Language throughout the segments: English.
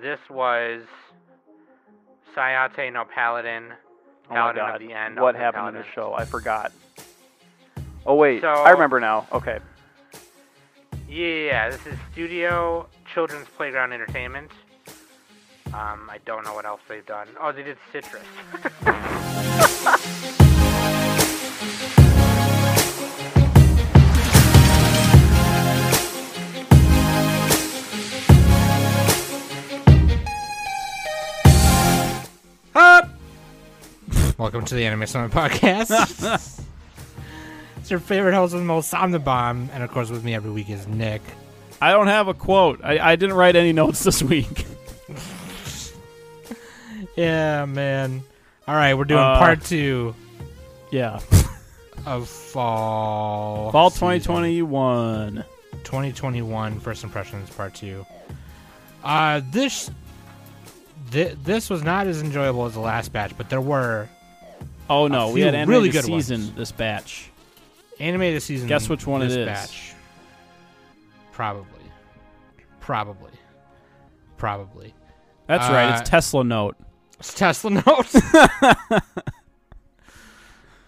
This was Saihate no Paladin. Oh my god. of the End. what happened in the show? I forgot. Oh wait, So- I remember now. Okay. Yeah, this is Studio Children's Playground Entertainment. Um, I don't know what else they've done. Oh, they did Citrus. Welcome to the Anime Summit Podcast. it's your favorite host with the most on the bomb, and of course, with me every week is Nick. I don't have a quote. I, I didn't write any notes this week. Yeah, man. All right, we're doing Uh, part two Yeah. of fall. Fall season. 2021. 2021 first impressions part two. Uh, this thi- this was not as enjoyable as the last batch, but there were Oh no, we had really good season ones. this batch. animated season. Guess which one it this is. Batch. Probably, probably, probably. That's right. Uh, It's Tesla Note. It's Tesla Note.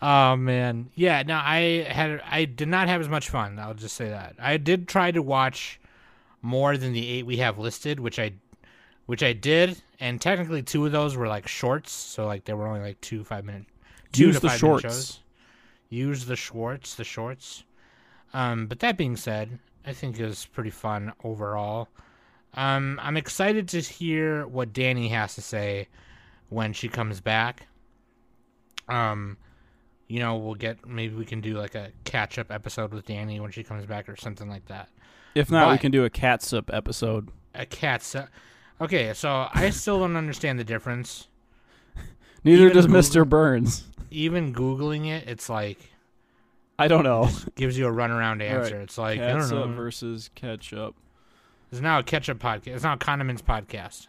oh man, yeah. No, I had I did not have as much fun. I'll just say that. I did try to watch more than the eight we have listed, which I which I did, and technically two of those were like shorts, so like they were only like two five minute two Use to the five minute shorts. shows. Use the shorts, the shorts. Um, but that being said, I think it was pretty fun overall. Um, I'm excited to hear what Danny has to say when she comes back. Um, you know, we'll get maybe we can do like a catch up episode with Danny when she comes back or something like that. If not, we can do a catsup episode. A cat's. Okay, so I still don't understand the difference. Neither Even does Mr. Burns. Even googling it, it's like I don't know. gives you a runaround All right, answer. It's like I don't Catsup know. versus ketchup. It's now a ketchup podcast. It's now a condiments podcast.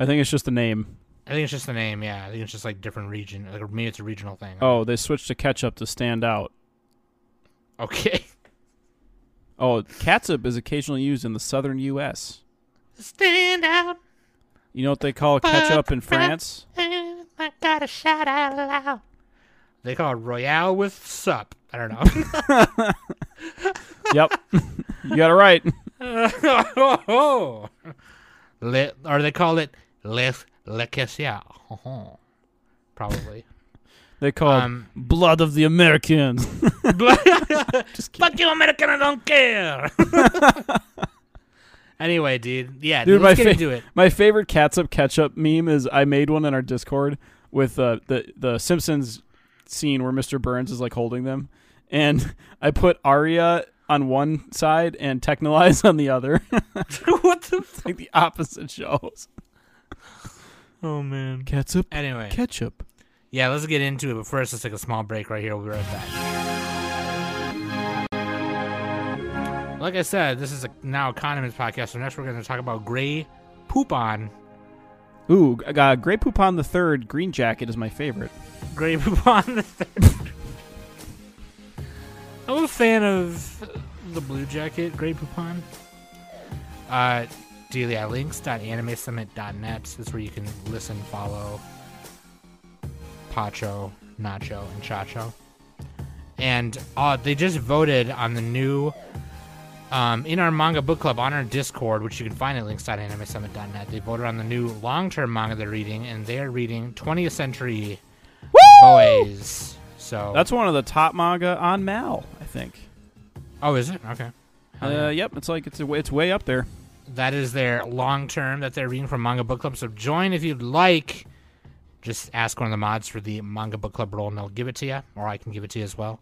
I think it's just the name. I think it's just the name. Yeah, I think it's just like different region. Like maybe it's a regional thing. Oh, they switched to ketchup to stand out. okay. Oh, catsup is occasionally used in the southern U.S. Stand out. You know what they call ketchup in France? I gotta shout out loud. They call it Royale with sup. I don't know. yep. you got it right. Le, or they call it Les Le Quesia. Probably. They call Um, it blood of the Americans. Fuck you, American, I don't care. anyway, dude. Yeah, Dude, dude, my get fa- it. My favorite catsup ketchup meme is I made one in our Discord with uh, the the Simpsons scene where Mr. Burns is like holding them, and I put Aria on one side and Texhnolyze on the other, what the? F- like the opposite shows. oh man. Ketchup, Anyway, ketchup. yeah, let's get into it. But first, let's take a small break right here. We'll be right back. Like I said, this is a, now condiments podcast. So next, we're going to talk about Grey Poupon. Ooh, uh, Grey Poupon the Third Green Jacket is my favorite. Gray poupon the third. I'm a fan of the blue jacket, Gray poupon. Uh, Delia links.animesummit.net is where you can listen, follow Pacho, Nacho, and Chacho. And uh, they just voted on the new um, in our manga book club on our Discord, which you can find at links.animesummit.net. They voted on the new long-term manga they're reading, and they are reading 20th Century Boys. So That's one of the top manga on Mal, I think. oh, is it okay? Hell yeah. Uh, yep, it's like it's a, it's way up there. That is their long term that they're reading from Manga Book Club. So join if you'd like. Just ask one of the mods for the Manga Book Club role, and they'll give it to you, or I can give it to you as well.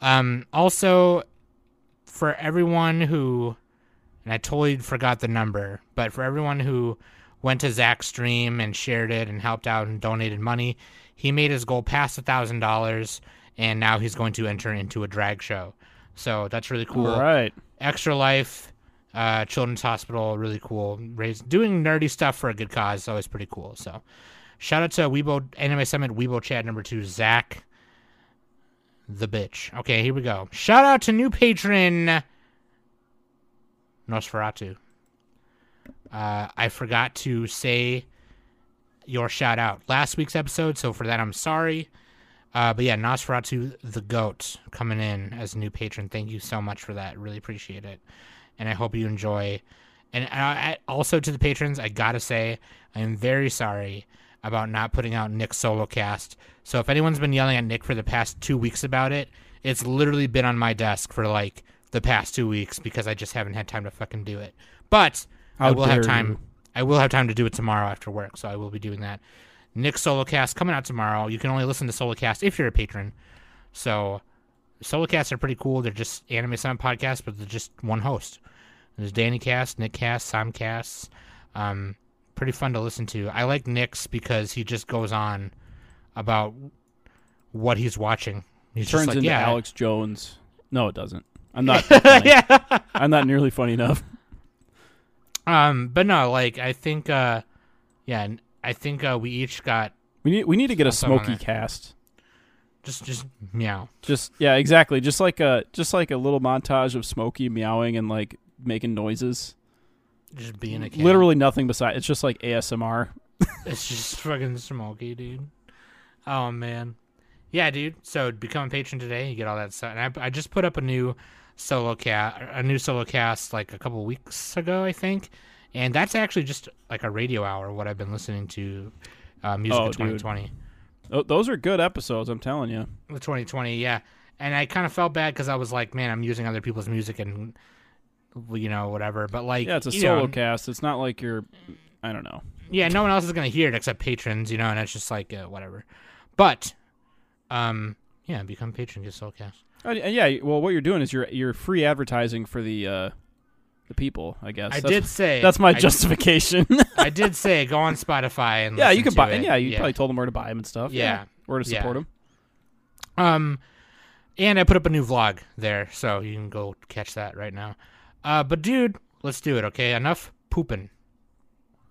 Um, also, for everyone who, and I totally forgot the number, but for everyone who went to Zach's stream and shared it and helped out and donated money, he made his goal past a thousand dollars, and now he's going to enter into a drag show. So that's really cool. All right. Extra Life, uh, Children's Hospital, really cool. Raise, doing nerdy stuff for a good cause is always pretty cool. So, shout out to Weibo Anime Summit Weibo Chat number two, Zach, the bitch. Okay, here we go. Shout out to new patron Nosferatu. Uh, I forgot to say your shout out last week's episode, so for that I'm sorry. Uh, but yeah, Nosferatu the Goat coming in as new patron. Thank you so much for that. Really appreciate it, and I hope you enjoy. And uh, I, also to the patrons, I gotta say I am very sorry about not putting out Nick's solo cast. So if anyone's been yelling at Nick for the past two weeks about it, it's literally been on my desk for like the past two weeks because I just haven't had time to fucking do it. But How I will have time. you. I will have time to do it tomorrow after work, so I will be doing that. Nick's solo cast coming out tomorrow. You can only listen to solo cast if you're a patron. So solo casts are pretty cool. They're just anime sound podcasts, but they're just one host. There's Danny Cast, Nick Cast, Sam Cast. Um, pretty fun to listen to. I like Nick's because he just goes on about what he's watching. He's Turns just like, into yeah, Alex Jones. No, it doesn't. I'm not. yeah. I'm not nearly funny enough. Um, but no, like I think, uh, yeah, I think uh, we each got We need we need to get a smoky cast. just just meow. Just yeah, exactly. Just like a just like a little montage of Smokey meowing and like making noises. Just being a kid. Literally nothing beside. It's just like ASMR. It's just fucking smoky, dude. Oh man, yeah, dude. So become a patron today. You get all that stuff. And I, I just put up a new solo cast, a new solo cast like a couple weeks ago, I think. And that's actually just like a radio hour. What I've been listening to, uh, music Oh, of 2020. Oh, those are good episodes. I'm telling you. The 2020, yeah. And I kind of felt bad because I was like, man, I'm using other people's music and you know whatever. But like, Yeah, it's a solo know, cast. It's not like you're. I don't know. yeah, no one else is gonna hear it except patrons, you know, and it's just like uh, whatever. But, um, yeah, become patron, get Soulcast. Oh, yeah. Well, what you're doing is you're you're free advertising for the uh the people. I guess I that's, did say That's my I, justification. I did say go on Spotify and yeah, you to buy. it. And yeah, you yeah. probably told them where to buy them and stuff. Yeah. where to Yeah. support them. Um, and I put up a new vlog there, so you can go catch that right now. Uh, but dude, let's do it, okay? Enough pooping.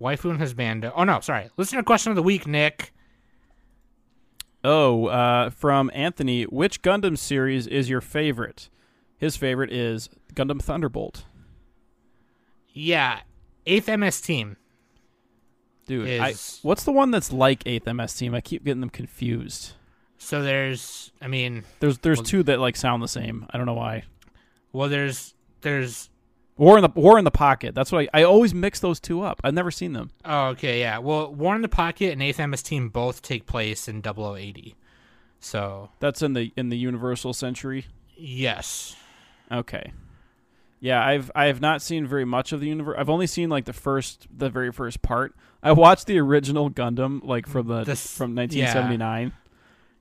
Waifu and husband. Oh no, sorry. Listener question of the week, Nick. Oh, uh, from Anthony, which Gundam series is your favorite? His favorite is Gundam Thunderbolt. Yeah, eighth MS team. Dude, I, what's the one that's like 8th MS Team? I keep getting them confused. So there's, I mean, There's there's Well- two that like sound the same. I don't know why. well, there's, there's. War in the War in the Pocket. That's what I, I always mix those two up. I've never seen them. Oh, okay, yeah. Well, War in the Pocket and eighth MS team both take place in 0080. So That's in the in the Universal Century. yes, Okay. Yeah, I've I have not seen very much of the universe. I've only seen like the first the very first part. I watched the original Gundam like from the from 1979.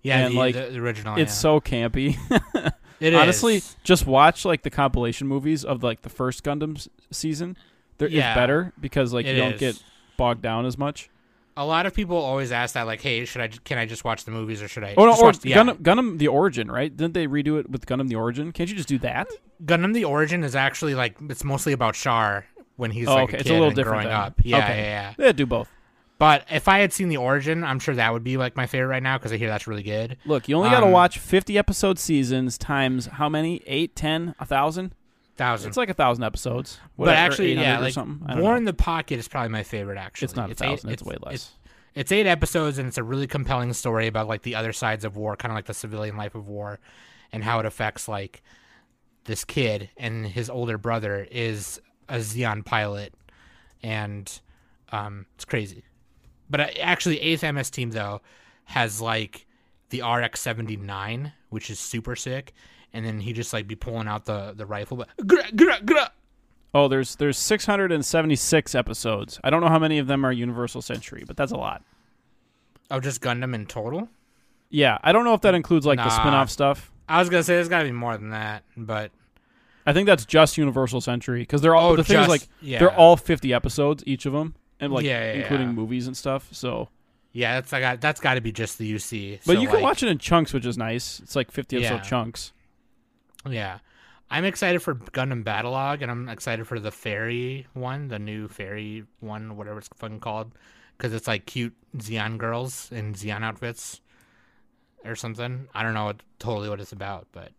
yeah, And, the, like, the, the original. It's yeah. so campy. It Honestly, is. just watch like the compilation movies of like the first Gundam s- season. They're, Yeah. It's better because like It you don't is. get bogged down as much. A lot of people always ask that, like, "Hey, should I? Can I just watch the movies, or should I?" Oh no, or watch the, yeah. Gundam, Gundam the Origin, right? Didn't they redo it with Gundam the Origin? Can't you just do that? Gundam: The Origin is actually like it's mostly about Char when he's Oh, like okay. a It's a little different growing then. up. Yeah, Okay. yeah, yeah. Yeah, do both. But if I had seen The Origin, I'm sure that would be like my favorite right now because I hear that's really good. Look, you only got to Um, watch 50 episode seasons times how many? Eight, ten, a thousand? Thousand. It's like a thousand episodes. but actually, yeah, like something. War know. in the Pocket is probably my favorite. Actually, It's not a eight- thousand. It's, way less. It's, it's eight episodes, and it's a really compelling story about like the other sides of war, kind of like the civilian life of war, and how it affects like this kid and his older brother is a Zeon pilot, and um, it's crazy. But uh, actually, eighth MS team though has like the RX seventy nine, which is super sick, and then he just like be pulling out the the rifle, but gra, gra, gra. oh, there's there's 676 episodes. I don't know how many of them are Universal Century, but that's a lot. oh, just Gundam in total. Yeah, I don't know if that includes like the Nah. spin-off stuff. I was gonna say there's got to be more than that, but I think that's just Universal Century because they're all. Oh, the thing is, like, yeah. they're all 50 episodes each of them, and like Yeah, yeah, including yeah. movies and stuff. So, yeah, that's I got that's got to be just the UC. but So, you can like, watch it in chunks, which is nice. It's like 50 episode chunks. Yeah, I'm excited for Gundam Battlelog, and I'm excited for the fairy one, the new fairy one, whatever it's fucking called, because it's like cute Zeon girls in Zeon outfits or something. I don't know what, totally what it's about, but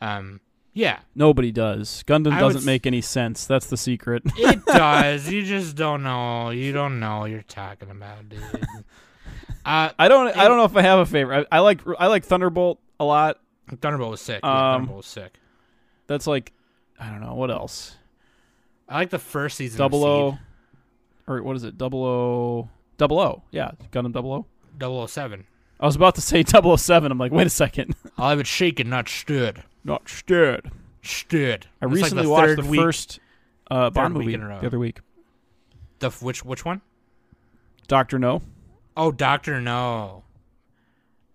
um, Yeah, Nobody does. Gundam I doesn't s- make any sense. That's the secret. it does. You just don't know. You don't know what you're talking about, dude. Uh, I don't. I don't know if I have a favorite. I, I like. I like Thunderbolt a lot. Thunderbolt was sick. Yeah, Um, Thunderbolt was sick. That's like. I don't know what else. I like the first season. Double O, Seed. or what is it? Double O. Double O. Yeah, Gundam Double O. 007. I was about to say 007. I'm like, wait a second. I'll have it shaken, not stood. Not scared. Stood. I It's like recently the watched third the week- first uh, Bond week movie in a row. the other week. The f- which which one? Doctor No. Oh, Doctor No.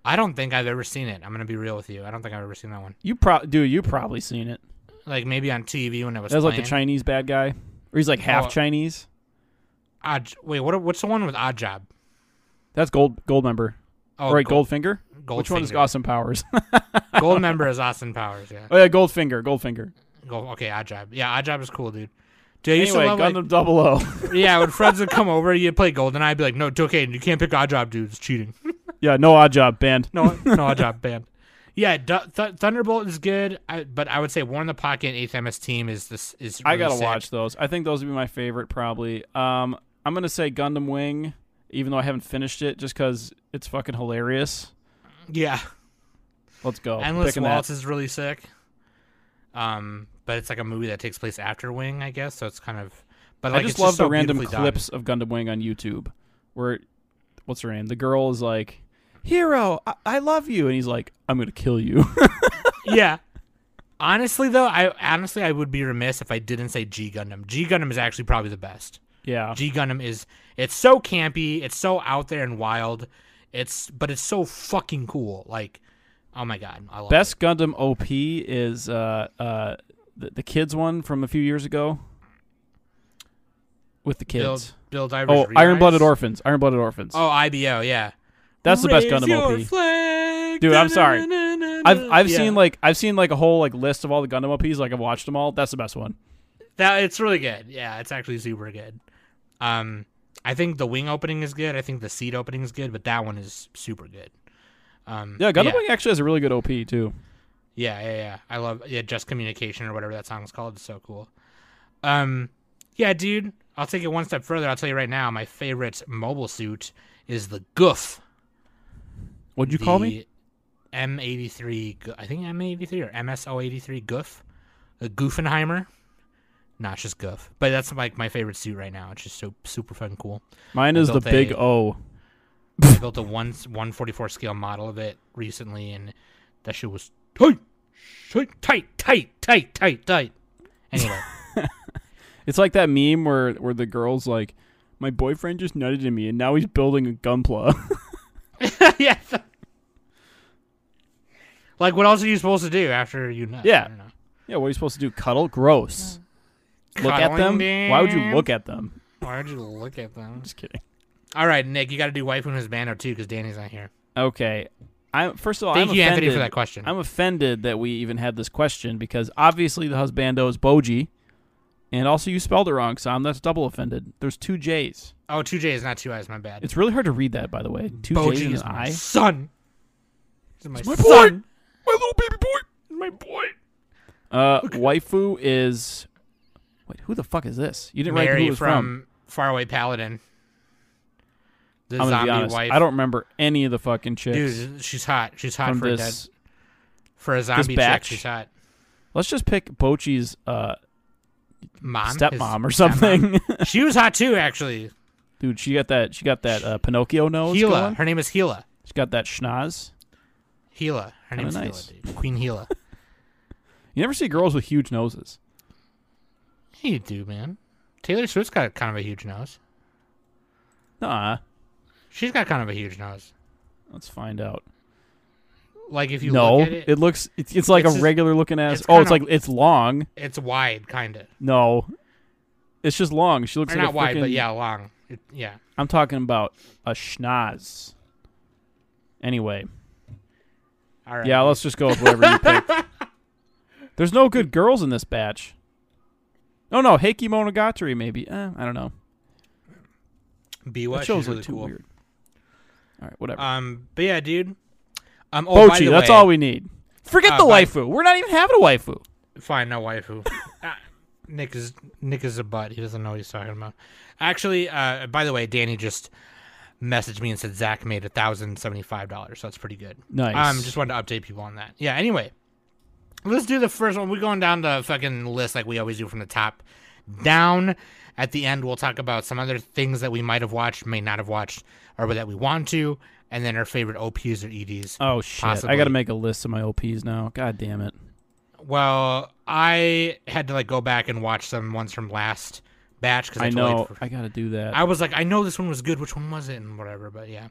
I don't think I've ever seen it. I'm gonna be real with you. I don't think I've ever seen that one. You pro dude, you probably seen it. Like maybe on TV when it was. That was like the playing. Chinese bad guy, or he's like half Oh. Chinese. Odd. Wait, what? What's the one with Odd Job? That's Gold Gold Member. Oh, right, Gold, Goldfinger. Goldfinger. Which one is Austin Powers? Gold member is Austin Powers. Yeah. oh yeah, Goldfinger. Goldfinger. Gold, okay, Odd Job. Yeah, Odd Job is cool, dude. Dude, I used Anyway, to love, Gundam Double O. yeah, when friends would come over, you'd play Golden. I'd be like, no, it's okay. You can't pick Odd Job, dude. It's cheating. yeah, no odd job banned. No, no Odd Job banned. Yeah, Th- Thunderbolt is good, I, but I would say War in the Pocket and Eighth MS Team is this is. I gotta sick. watch those. I think those would be my favorite probably. Um, I'm gonna say Gundam Wing, even though I haven't finished it, just because it's fucking hilarious. Yeah, Let's go. Endless Picking Waltz that. is really sick. Um, but it's like a movie that takes place after Wing, I guess. So it's kind of. But like, I just love so the random beautifully done. clips of Gundam Wing on YouTube, where what's her name? The girl is like, "Heero, I, I love you," and he's like, "I'm gonna kill you." yeah. Honestly, though, I honestly I would be remiss if I didn't say G Gundam. G Gundam is actually probably the best. Yeah. G Gundam is it's so campy, it's so out there and wild. It's but it's so fucking cool. Like, oh my god, I love Best Gundam OP is uh uh the, the kids one from a few years ago. With the it. Kids. Bill Oh, Iron Blooded Orphans. Iron Blooded Orphans. Oh, IBO, yeah. That's the best Raise Gundam OP. flag, Dude, I'm sorry. I've I've Yeah. seen like I've seen like a whole like list of all the Gundam OPs. Like I've watched them all. That's the best one. that. It's really good. Yeah, it's actually super good. Um, I think the wing opening is good. I think the Seed opening is good, but that one is super good. Um, Yeah, Gundam yeah. Wing actually has a really good OP too. Yeah, yeah, yeah. I love yeah, just communication or whatever that song's called. It's so cool. Um, yeah, dude. I'll take it one step further. I'll tell you right now, my favorite mobile suit is the Gouf. What'd you call me? M83. I think M83 or MSO83 Gouf. The Goofenheimer. Not just Gouf, but that's like my favorite suit right now. It's just so super fucking cool. Mine I is the built big a- O. I built a one 144 scale model of it recently, and that shit was tight, tight, tight, tight, tight, tight, tight. Anyway, It's like that meme where where the girl's like, "My boyfriend just nutted at me, and now he's building a gunpla." yeah. Like, what else are you supposed to do after you nut? Yeah. I don't know. yeah, what are you supposed to do? Cuddle? Gross. Look at them. Cuddling, Why would you look at them? Why would you look at them? Just kidding. All right, Nick, you got to do waifu and his bando too, because Danny's not here. Okay. I first of all, Thank I'm you, offended. Anthony, for that question. I'm offended that we even had this question because obviously the husbando is Boji, and also you spelled it wrong, Sam. That's double offended. There's two J's. oh, two J's, not two I's. My bad. It's really hard to read that, by the way. Two J's Boji and is an my I. son. My, my son. My little baby boy. My boy. Uh, waifu is. Wait, who the fuck is this? You didn't write who it was from, from. Faraway Paladin. The I'm gonna be honest. wife. I don't remember any of the fucking chicks Dude, she's hot. She's hot for a dead for a zombie chick. She's hot. Let's just pick Bochi's uh, Mom, stepmom or something. stepmom. she was hot too, actually. Dude, she got that. She got that uh, Pinocchio nose. Gila. going. Her name is Gila. She got that schnoz. Gila. Her name is nice. Gila, dude. Queen Gila. You never see girls with huge noses. Yeah, you do, man. Taylor Swift's got kind of a huge nose. Nah. She's got kind of a huge nose. Let's find out. Like if you no, look at it, looks. It's, it's like It's a just- regular looking ass. it's oh, it's like it's long. it's wide, kind of. No, it's just long. She looks Or like not wide, but yeah, long. It, yeah. I'm talking about a schnoz. Anyway, All right. yeah, let's just go with whatever you pick. There's no good girls in this batch. Oh no, Heike Monogatari maybe. Eh, I don't know. That show's really too cool. weird. All right, whatever. Um, but yeah, dude. Um, oh, by Bochi, that's way, all we need. Forget Uh, the by- waifu. We're not even having a waifu. Fine, no waifu. uh, Nick is Nick is a butt. He doesn't know what he's talking about. Actually, uh, by the way, Danny just messaged me and said Zach made a thousand seventy five dollars. So that's pretty good. Nice. Um, just wanted to update people on that. Yeah. Anyway, let's do the first one. We're going down the fucking list like we always do from the top down. At the end, we'll talk about some other things that we might have watched, may not have watched, or that we want to, and then our favorite OPs or EDs. oh shit! I got to make a list of my OPs now. God damn it. Well, I had to like go back and watch some ones from last batch because I, I totally know. for- I got to do that. I was like, I know this one was good. Which one was it? And whatever. But yeah.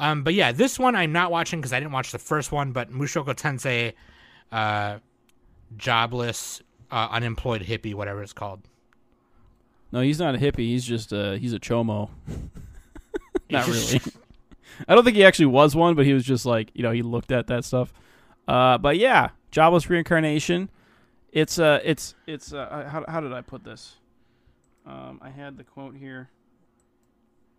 Um. But yeah, this one I'm not watching because I didn't watch the first one. But Mushoku Tensei, uh, jobless, uh, unemployed hippie, whatever it's called. no, he's not a hippie. He's just uh he's a chomo. not really. I don't think he actually was one, but he was just like you know he looked at that stuff. Uh, but yeah, jobless reincarnation. It's uh, it's it's uh, how how did I put this? Um, I had the quote here.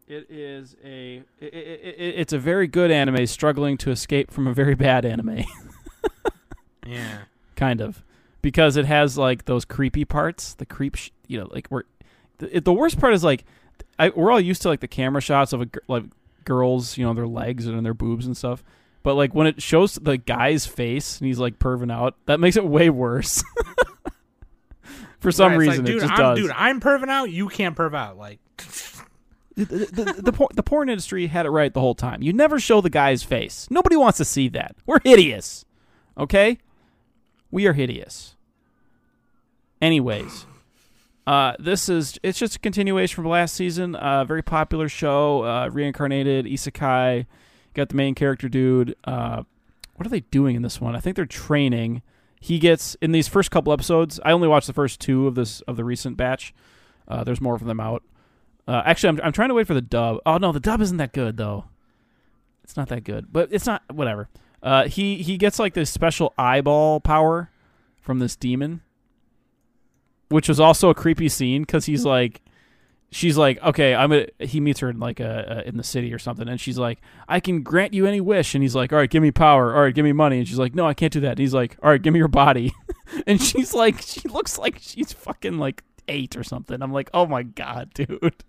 It is a it, it, it, it's a very good anime struggling to escape from a very bad anime, Yeah. kind of, because it has like those creepy parts, the creep, sh- you know, like we're the, it, the worst part is like I, we're all used to like the camera shots of a, like girls, you know, their legs and their boobs and stuff. But like when it shows the guy's face and he's like perving out, that makes it way worse. For some Right, it's like, reason, dude, it just I'm, does. Dude, I'm perving out. You can't perv out. Like, the, the, the, the, por- the porn industry had it right the whole time. You never show the guy's face. Nobody wants to see that. We're hideous. Okay? We are hideous. Anyways, uh, this is it's just a continuation from last season. Uh, very popular show, uh, reincarnated isekai. Got the main character dude. Uh, what are they doing in this one? I think they're training. He gets in these first couple episodes. I only watched the first two of this of the recent batch. Uh, there's more of them out. Uh, actually, I'm I'm trying to wait for the dub. Oh no, the dub isn't that good though. It's not that good, but it's not whatever. Uh, he he gets like this special eyeball power from this demon, which was also a creepy scene because he's like, she's like, okay, I'm a. He meets her in like a, a in the city or something, and she's like, I can grant you any wish, and he's like, all right, give me power, all right, give me money, and she's like, no, I can't do that. And he's like, all right, give me your body, and she's like, she looks like she's fucking like eight or something. I'm like, oh my god, dude.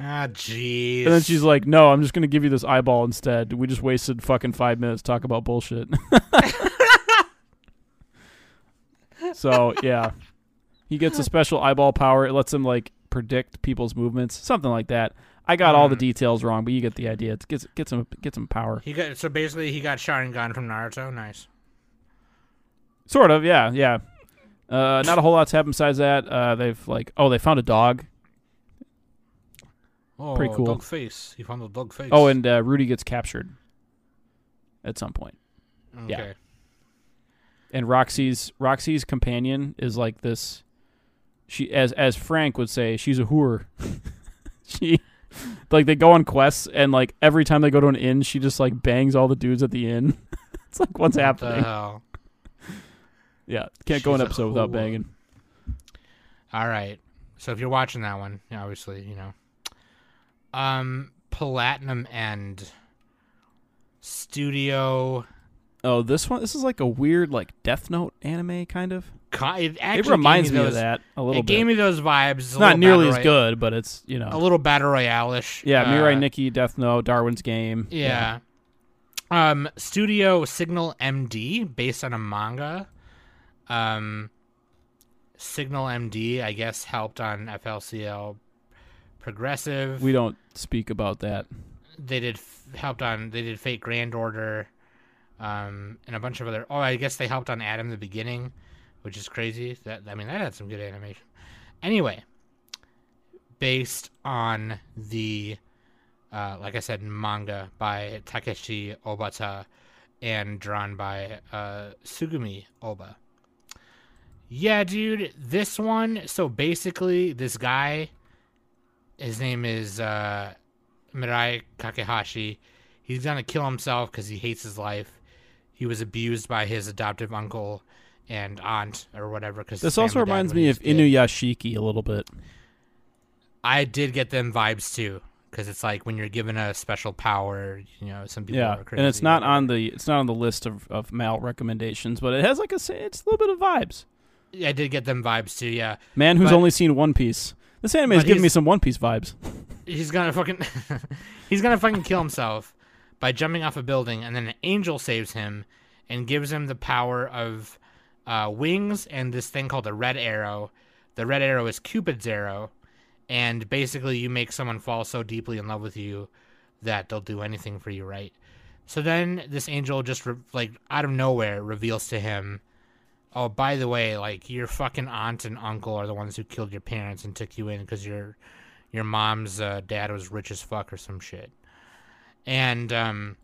Ah, jeez. And then she's like, "No, I'm just gonna give you this eyeball instead. We just wasted fucking five minutes to talk about bullshit." so yeah, he gets a special eyeball power. It lets him like predict people's movements, something like that. I got all the Hmm. details wrong, but you get the idea. It gets gets him gets him power. he got so basically he got Sharingan from Naruto. Nice. Sort of, yeah, yeah. Uh, not a whole lot's happened besides that. Uh, they've like, oh, they found a dog. Oh, Pretty cool. Dog face. He found a dog face. Oh, and uh, Rudy gets captured at some point. yeah. and Roxy's Roxy's companion is like this. She as as Frank would say, she's a whore. she like they go on quests and like every time they go to an inn, she just like bangs all the dudes at the inn. it's like what's What the happening? Yeah, can't go an episode without banging. All right. So if you're watching that one, obviously, you know. Um, Platinum End Studio. Oh, this one this is like a weird like Death Note anime kind of. It, actually It reminds me me of that a little bit. It bit. gave me those vibes. It's not nearly as good, but it's you know. A little battle royale-ish. yeah, Mirai Uh, Nikki, Death Note, Darwin's Game. Yeah. Um, Studio Signal MD, based on a manga. Um, Signal MD, I guess, helped on FLCL Progressive. We don't speak about that. they did f- helped on. They did Fate Grand Order, um, and a bunch of other. Oh, I guess they helped on Adam the Beginning, which is crazy. That I mean, that had some good animation. Anyway, based on the, uh, like I said, manga by Takeshi Obata, and drawn by uh, Tsugumi Ohba. Yeah, dude, this one. So basically, this guy, his name is uh, Mirai Kakehashi. He's gonna kill himself because he hates his life. He was abused by his adoptive uncle and aunt or whatever. Because This also reminds me of Inuyashiki a little bit. I did get them vibes too, because it's like when you're given a special power, you know, some people Yeah, and it's not on the it's not on the list of, of mal recommendations, but it has like a it's a little bit of vibes. Yeah, I did get them vibes too. Yeah, Man who's But- only seen One Piece. This anime is giving me some One Piece vibes. he's gonna fucking he's gonna fucking kill himself by jumping off a building, and then an angel saves him and gives him the power of uh, wings and this thing called the red arrow. The red arrow is Cupid's arrow, and basically you make someone fall so deeply in love with you that they'll do anything for you, right? So then this angel just re- like out of nowhere reveals to him, "Oh, by the way, like your fucking aunt and uncle are the ones who killed your parents and took you in because your your mom's uh, dad was rich as fuck or some shit." And um,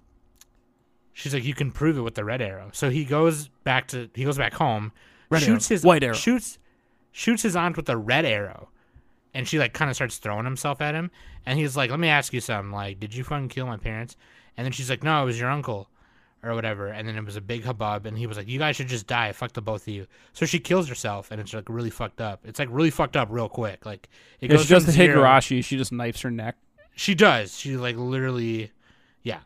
she's like, "You can prove it with the red arrow." So he goes back to he goes back home, Red shoots arrow. his White arrow. shoots shoots his aunt with a red arrow and she like kind of starts throwing himself at him and he's like let me ask you something like did you fucking kill my parents and then she's like no it was your uncle or whatever and then it was a big hubbub and he was like you guys should just die fuck the both of you so she kills herself and it's like really fucked up it's like really fucked up real quick like it goes just from the zero- Higurashi. She just knifes her neck. she does. She like literally, yeah.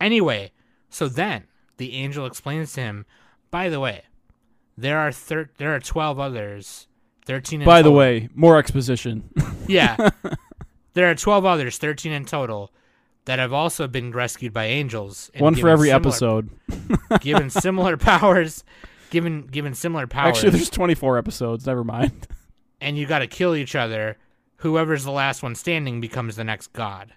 Anyway, so then the angel explains to him, by the way, there are thir- there are twelve others, thirteen. In By the way, more exposition. yeah, there are twelve others, thirteen in total, that have also been rescued by angels. One for every similar- episode. given similar powers, given given similar powers. Actually, there's 24 episodes. Never mind. and you got to kill each other. Whoever's the last one standing becomes the next god.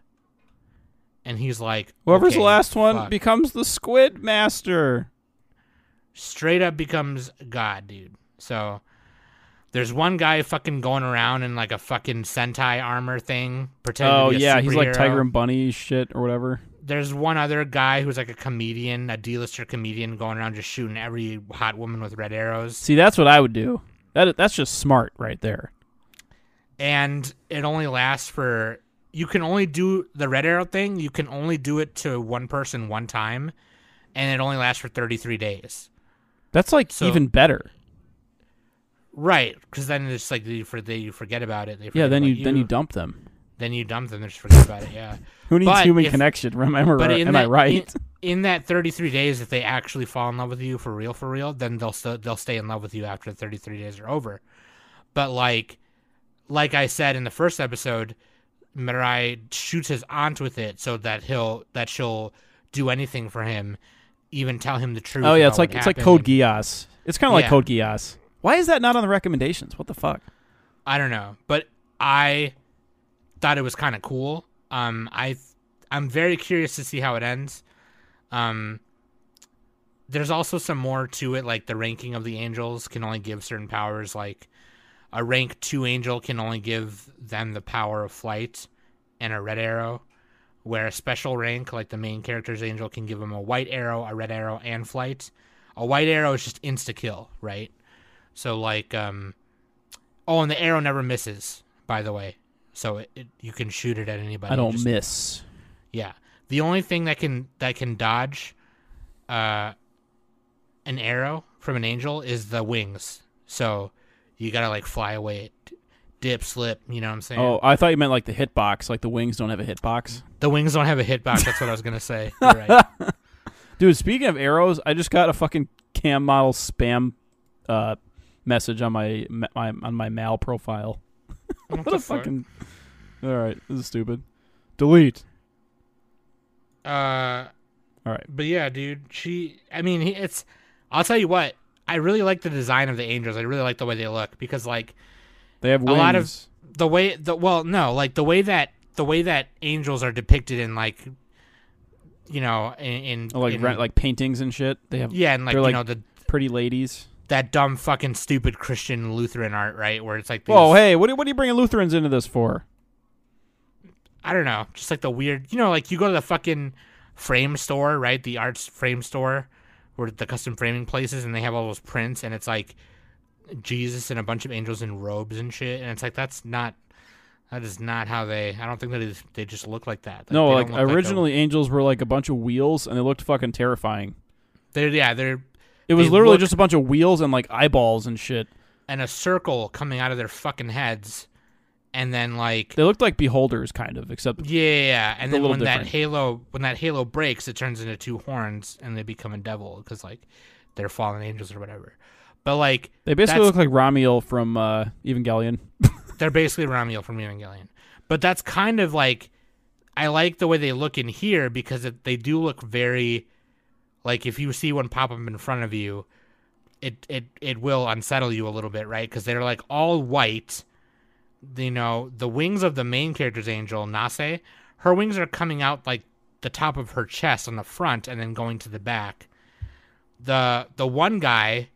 And he's like, Whoever's the "Okay, last one fuck." becomes the Squid Master. straight up becomes God, dude. So there's one guy fucking going around in like a fucking Sentai armor thing, pretending Oh to be a yeah, he's like. Tiger and Bunny shit or whatever. There's one other guy who's like a comedian, a D-lister comedian, going around just shooting every hot woman with red arrows. See, that's what I would do. That that's just smart right there. And it only lasts for. You can only do the red arrow thing. You can only do it to one person one time, and it only lasts for 33 days. That's like So- even better. Right, because then it's like you, for, they, you forget about it. They Yeah, then about you then you dump them. then you dump them. They just forget about it. Yeah. Who needs But human if- connection? Remember, But am that, I right? In, in that 33 days, if they actually fall in love with you for real, for real, then they'll st- they'll stay in love with you after the 33 days are over. But like, like I said in the first episode, Mirai shoots his aunt with it so that he'll that she'll do anything for him, even tell him the truth. oh yeah, it's like it's like. Code Geass. It's kind of like Yeah. Code Geass. Why is that not on the recommendations? What the fuck? I don't know, but I thought it was kind of cool. Um, I I'm very curious to see how it ends. Um, there's also some more to it, like the ranking of the angels can only give certain powers. Like a rank two angel can only give them the power of flight and a red arrow, where a special rank, like the main character's angel, can give them a white arrow, a red arrow, and flight. A white arrow is just insta kill, right? So like um Oh, and the arrow never misses, by the way. So it, it, you can shoot it at anybody. I don't Just- miss. Yeah. The only thing that can that can dodge uh an arrow from an angel is the wings. So you gotta like fly away, dip, slip. You know what I'm saying? Oh, I thought you meant like the hitbox. Like the wings don't have a hitbox. The wings don't have a hitbox. That's what I was gonna say. You're right. Dude, speaking of arrows, I just got a fucking cam model spam uh, message on my, my on my mal profile. What, What the a fuck? fucking. All right, this is stupid. Delete. Uh, All right. but yeah, dude. She. I mean, it's. I'll tell you what. I really like the design of the angels. I really like the way they look because like They have wings. A lot of- the way the well no like the way that the way that angels are depicted in like you know in, in Oh, like in- ra- like paintings and shit. They have yeah and like they're you like- know the pretty ladies. That dumb fucking stupid Christian Lutheran art right where it's like these, Whoa, hey, what are, what are you bringing Lutherans into this for? I don't know just like the weird you know like you go to the fucking frame store right the arts frame store where the custom framing places and they have all those prints and it's like Jesus and a bunch of angels in robes and shit and it's like that's not that is not how they I don't think that they, they just look like that Like, no, like don't look a- originally angels were like a bunch of wheels and they looked fucking terrifying. They're yeah, they're It was They literally look- just a bunch of wheels and like eyeballs and shit. and a circle coming out of their fucking heads, and then like They looked like beholders, kind of, except yeah, yeah, yeah. and then little when that different. halo when that halo breaks, it turns into two horns, and they become a devil because like they're fallen angels or whatever. But like they basically That's- look like Ramiel from uh, Evangelion. they're basically Ramiel from Evangelion. But that's kind of like I like the way they look in here because it, they do look very like if you see one pop up in front of you, it it it will unsettle you a little bit, right? Because they're like all white. You know, the wings of the main character's angel Nasse, her wings are coming out like the top of her chest on the front and then going to the back. The the one guy,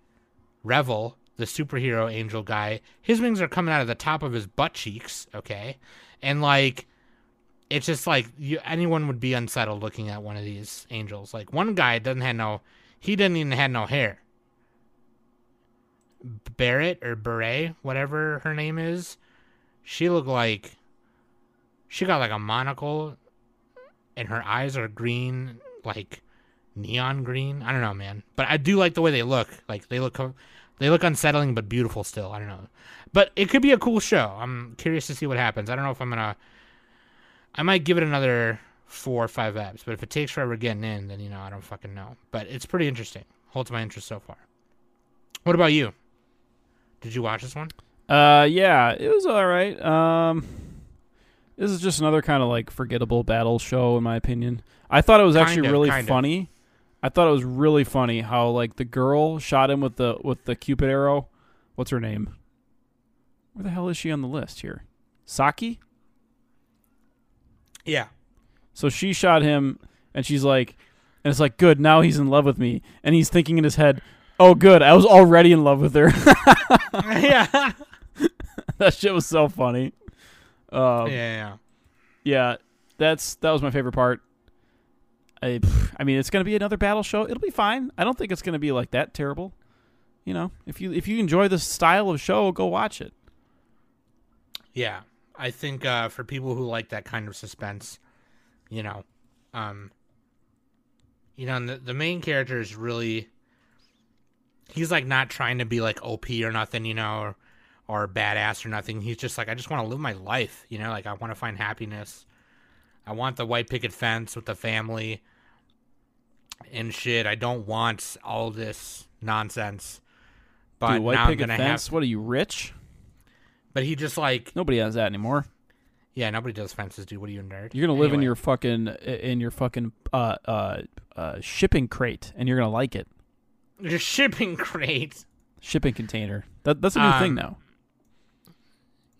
Revel, the superhero angel guy, his wings are coming out of the top of his butt cheeks, okay? And like it's just like you, anyone would be unsettled looking at one of these angels. Like one guy doesn't have no he didn't even have no hair. Barrett or Beret, whatever her name is, she looked like she got like a monocle and her eyes are green, like neon green. I don't know, man. But I do like the way they look. Like they look they look unsettling but beautiful still. I don't know. But it could be a cool show. I'm curious to see what happens. I don't know if I'm to I might give it another 4 or 5 eps, but if it takes forever getting in, then you know, I don't fucking know. But it's pretty interesting. Holds my interest so far. What about you? Did you watch this one? Uh, yeah, it was all right. Um, this is just another kind of like forgettable battle show, in my opinion. I thought it was actually Kind of, really kind of. funny. I thought it was really funny how like the girl shot him with the with the cupid arrow. What's her name? Where the hell is she on the list here? Saki. Yeah. So she shot him, and she's like, and it's like, good. Now he's in love with me, and he's thinking in his head, oh, good. I was already in love with her. yeah. that shit was so funny. Um, yeah, yeah. yeah, that's that was my favorite part. I, I mean, it's gonna be another battle show. It'll be fine. I don't think it's gonna be like that terrible. You know, if you if you enjoy this style of show, go watch it. Yeah, I think uh, for people who like that kind of suspense, you know, um, you know, and the the main character is really, he's like not trying to be like OP or nothing, you know, or or badass or nothing. He's just like, I just want to live my life, you know, like I want to find happiness. I want the white picket fence with the family and shit. I don't want all this nonsense. But Dude, white picket fence. have. What are you rich? But he just like, Nobody has that anymore. yeah, nobody does fences, dude. What are you a nerd? You're gonna live in your fucking in your fucking uh uh uh shipping crate, and you're gonna like it. Your shipping crate. Shipping container. That that's a new thing Um, now.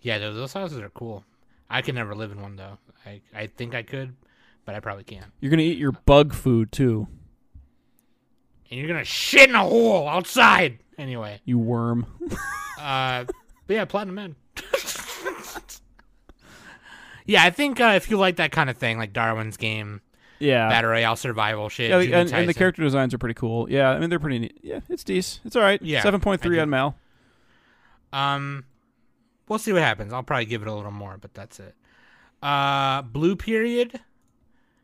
Yeah, those, those houses are cool. I could never live in one though. I I think I could, but I probably can't. You're gonna eat your bug food too. And you're gonna shit in a hole outside. Anyway, You worm. uh, but yeah, Platinum Man. yeah, I think uh, if you like that kind of thing, like Darwin's Game, Yeah. Battle Royale survival shit, Yeah, and, and the character designs are pretty cool. Yeah, I mean they're pretty neat. Yeah, it's decent. It's all right. Yeah, seven point three on Mal. Um, we'll see what happens. I'll probably give it a little more, but that's it. Uh, Blue Period.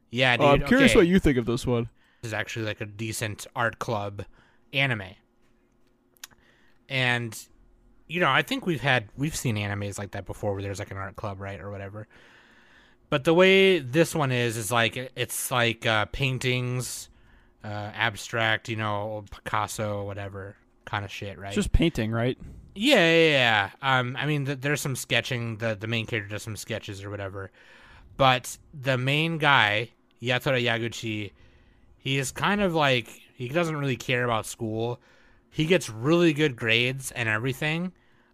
Yeah, dude. Uh, I'm curious okay. what you think of this one. This is actually like a decent art club anime. And you know, I think we've had we've seen animes like that before where there's like an art club, right, or whatever. But the way this one is is like it's like uh, paintings, uh, abstract, you know, Picasso, whatever kind of shit, right? It's just painting, right? Yeah, yeah, yeah. Um, I mean, th- there's some sketching. The the main character does some sketches or whatever, but the main guy, Yatora Yaguchi, he is kind of like he doesn't really care about school. He gets really good grades and everything,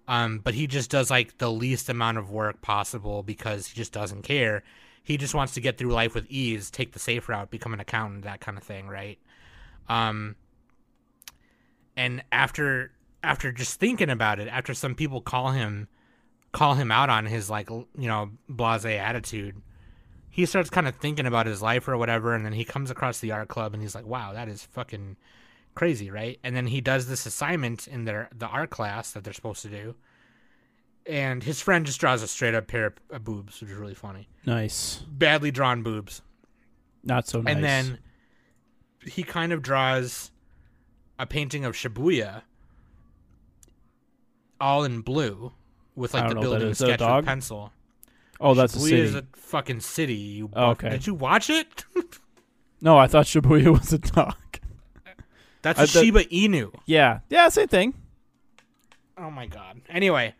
um, but he just does like the least amount of work possible because he just doesn't care. He just wants to get through life with ease, take the safe route, become an accountant, that kind of thing, right? Um, and after after just thinking about it, after some people call him call him out on his like you know blasé attitude, he starts kind of thinking about his life or whatever, and then he comes across the art club and he's like, "Wow, that is fucking crazy, right?" And then he does this assignment in their the art class that they're supposed to do, and his friend just draws a straight up pair of boobs, which is really funny, Nice. badly drawn boobs. Not so nice. And then he kind of draws a painting of Shibuya all in blue, with like the don't know what building is. Is that a sketch with pencil. Oh, that's a Shibuya city. is a fucking city. You Oh, okay. Did you watch it? No, I thought Shibuya was a dog. That's I- a that- Shiba Inu. Yeah, yeah, same thing. Oh my god. Anyway,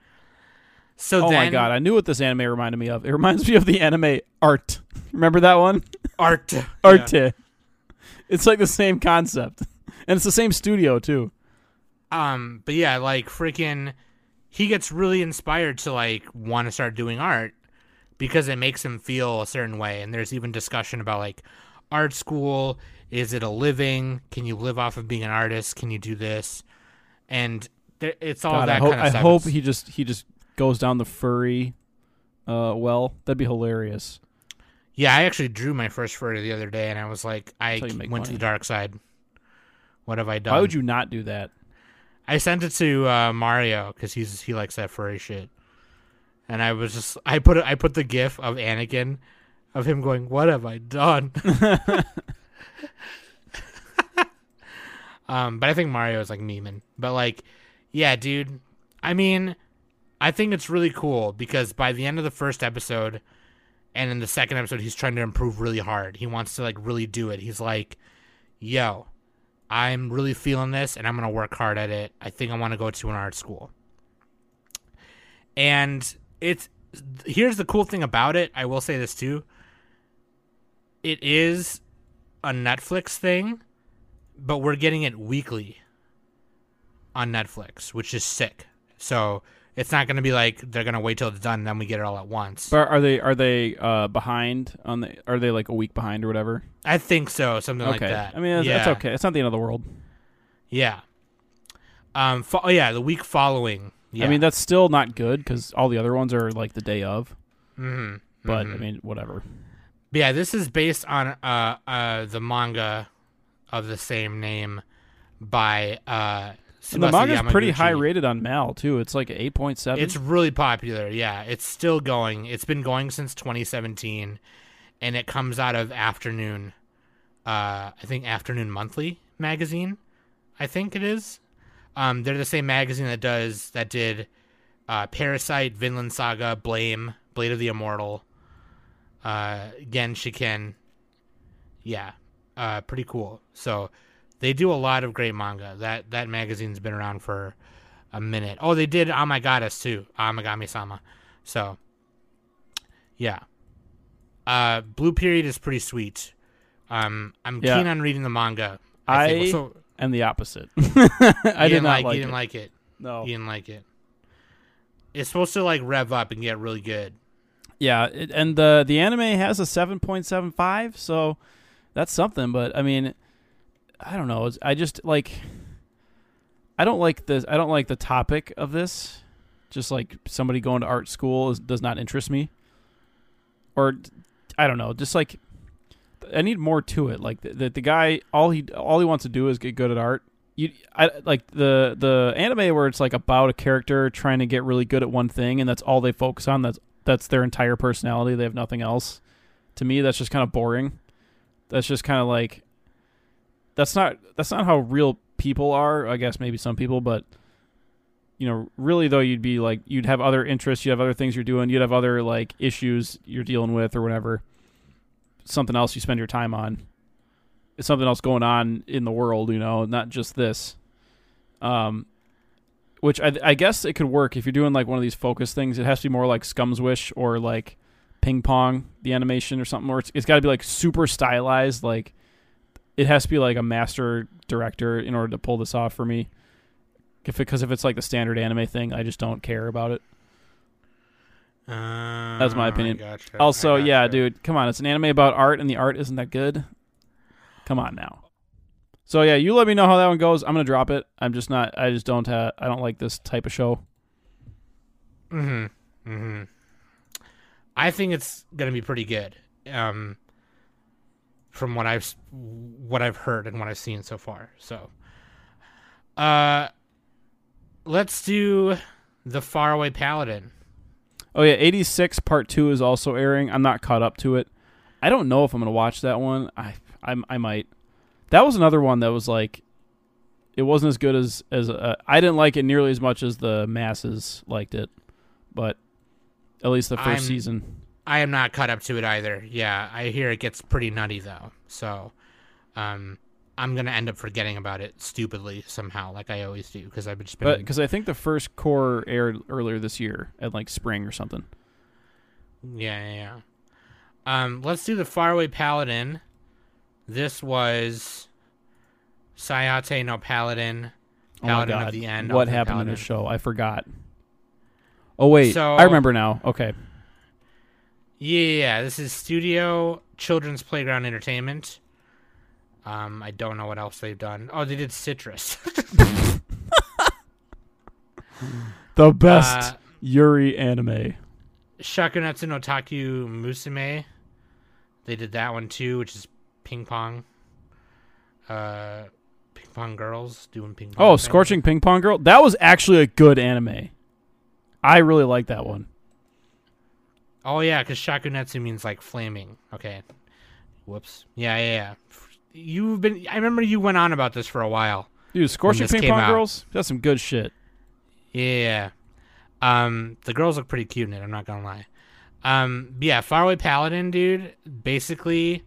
so oh then my god, I knew what this anime reminded me of. It reminds me of the anime Art. Remember that one? art. Arte. It's like the same concept, and it's the same studio too. Um, but yeah, like freaking, he gets really inspired to like want to start doing art because it makes him feel a certain way. And there's even discussion about like art school. Is it a living? Can you live off of being an artist? Can you do this? And there, it's all God, that I hope, kind of I hope he just he just goes down the furry. Uh, well, that'd be hilarious. Yeah, I actually drew my first furry the other day, and I was like, I That's how you make went to the dark side. What have I done? Why would you not do that? I sent it to uh, Mario because he's he likes that furry shit, and I was just I put I put the gif of Anakin, of him going, "What have I done?" um, but I think Mario is like memeing. But like, yeah, dude. I mean, I think it's really cool because by the end of the first episode, and in the second episode, he's trying to improve really hard. He wants to like really do it. He's like, "Yo." I'm really feeling this and I'm to work hard at it. I think I want to go to an art school. And it's here's the cool thing about it. I will say this too. It is a Netflix thing, but we're getting it weekly on Netflix, which is sick. So it's not going to be like they're going to wait till it's done and then we get it all at once. But are they are they uh behind on the? Are they like a week behind or whatever? I think so, something like okay, that. I mean that's, yeah. that's okay. It's not the end of the world. Yeah. Um. Fo- oh yeah, the week following. Yeah. I mean that's still not good because all the other ones are like the day of. hmm But I mean whatever. But yeah, this is based on uh uh the manga of the same name by uh And the Tsubasa manga's pretty high rated on Mal too. It's like eight point seven. It's really popular. Yeah, it's still going. It's been going since 2017 and it comes out of Afternoon uh I think Afternoon Monthly magazine. I think it is. Um they're the same magazine that does that did uh Parasyte, Vinland Saga, Blame, Blade of the Immortal, uh Genshiken. Yeah. Uh pretty cool. So they do a lot of great manga. That that magazine's been around for a minute. Oh, they did Oh My Goddess too. Amagami Sama. So yeah. Uh Blue Period is pretty sweet. Um I'm Yeah. keen on reading the manga. I think. So and the opposite. I did didn't not like, like, you didn't it. like it. no. You didn't like it. It's supposed to like rev up and get really good. Yeah, it, and the the anime has a seven point seven five, so that's something. But I mean, I don't know. I just like. I don't like this. I don't like the topic of this. Just like somebody going to art school is, does not interest me. Or, I don't know. Just like, I need more to it. Like the, the the guy, all he all he wants to do is get good at art. You, I like the the anime where it's like about a character trying to get really good at one thing, and that's all they focus on. That's that's their entire personality. They have nothing else. To me, that's just kind of boring. That's just kind of like that's not that's not how real people are. I guess maybe some people, but you know, really though, you'd be like you'd have other interests, you have other things you're doing, you'd have other like issues you're dealing with or whatever. Something else you spend your time on. It's something else going on in the world, you know, not just this. Um, which I, I guess it could work if you're doing like one of these focus things. It has to be more like Scum's Wish or like Ping Pong, the animation or something. Or it's, it's got to be like super stylized. Like it has to be like a master director in order to pull this off for me. If because if it's like the standard anime thing, I just don't care about it. Uh, That's my opinion. gotcha, Also, I yeah, dude, come on, it's an anime about art, and the art isn't that good. Come on now. So yeah, you let me know how that one goes. I'm gonna drop it. I'm just not. I just don't have. I don't like this type of show. Mm-hmm. Mm-hmm. I think it's gonna be pretty good. Um, from what I've what I've heard and what I've seen so far. So, uh, let's do the Faraway Paladin. Oh yeah, 86 part 2 is also airing. I'm not caught up to it. I don't know if I'm going to watch that one. I, I I might. That was another one that was like it wasn't as good as as uh, I didn't like it nearly as much as the masses liked it. but at least the 1st I'm- season. I am not caught up to it either. Yeah, I hear it gets pretty nutty though. So, um, I'm gonna end up forgetting about it stupidly somehow, like I always do, because I've just been. Because I think the first core aired earlier this year at like spring or something. yeah, yeah, yeah. Um, let's do the Faraway Paladin. This was Saihate no Paladin. Oh my god! of the End. what happened in Paladin. the show? I forgot. Oh wait, So- I remember now. Okay, Yeah, yeah, this is Studio Children's Playground Entertainment. Um, I don't know what else they've done. Oh, they did Citrus. the best Uh, Yuri anime. Shakunetsu no Takkyuu Musume. They did that one too, which is ping pong. Uh, ping pong girls doing ping pong. Oh, things. Scorching Ping Pong Girl. That was actually a good anime. I really like that one. Oh yeah, because Shakunetsu means like flaming. Okay. Whoops. Yeah, yeah, yeah. You've been. I remember you went on about this for a while. Dude, Scorching Ping Pong out. Girls. That's some good shit. Yeah. Um, the girls look pretty cute in it. I'm not gonna lie. Um, yeah, Faraway Paladin, dude. Basically,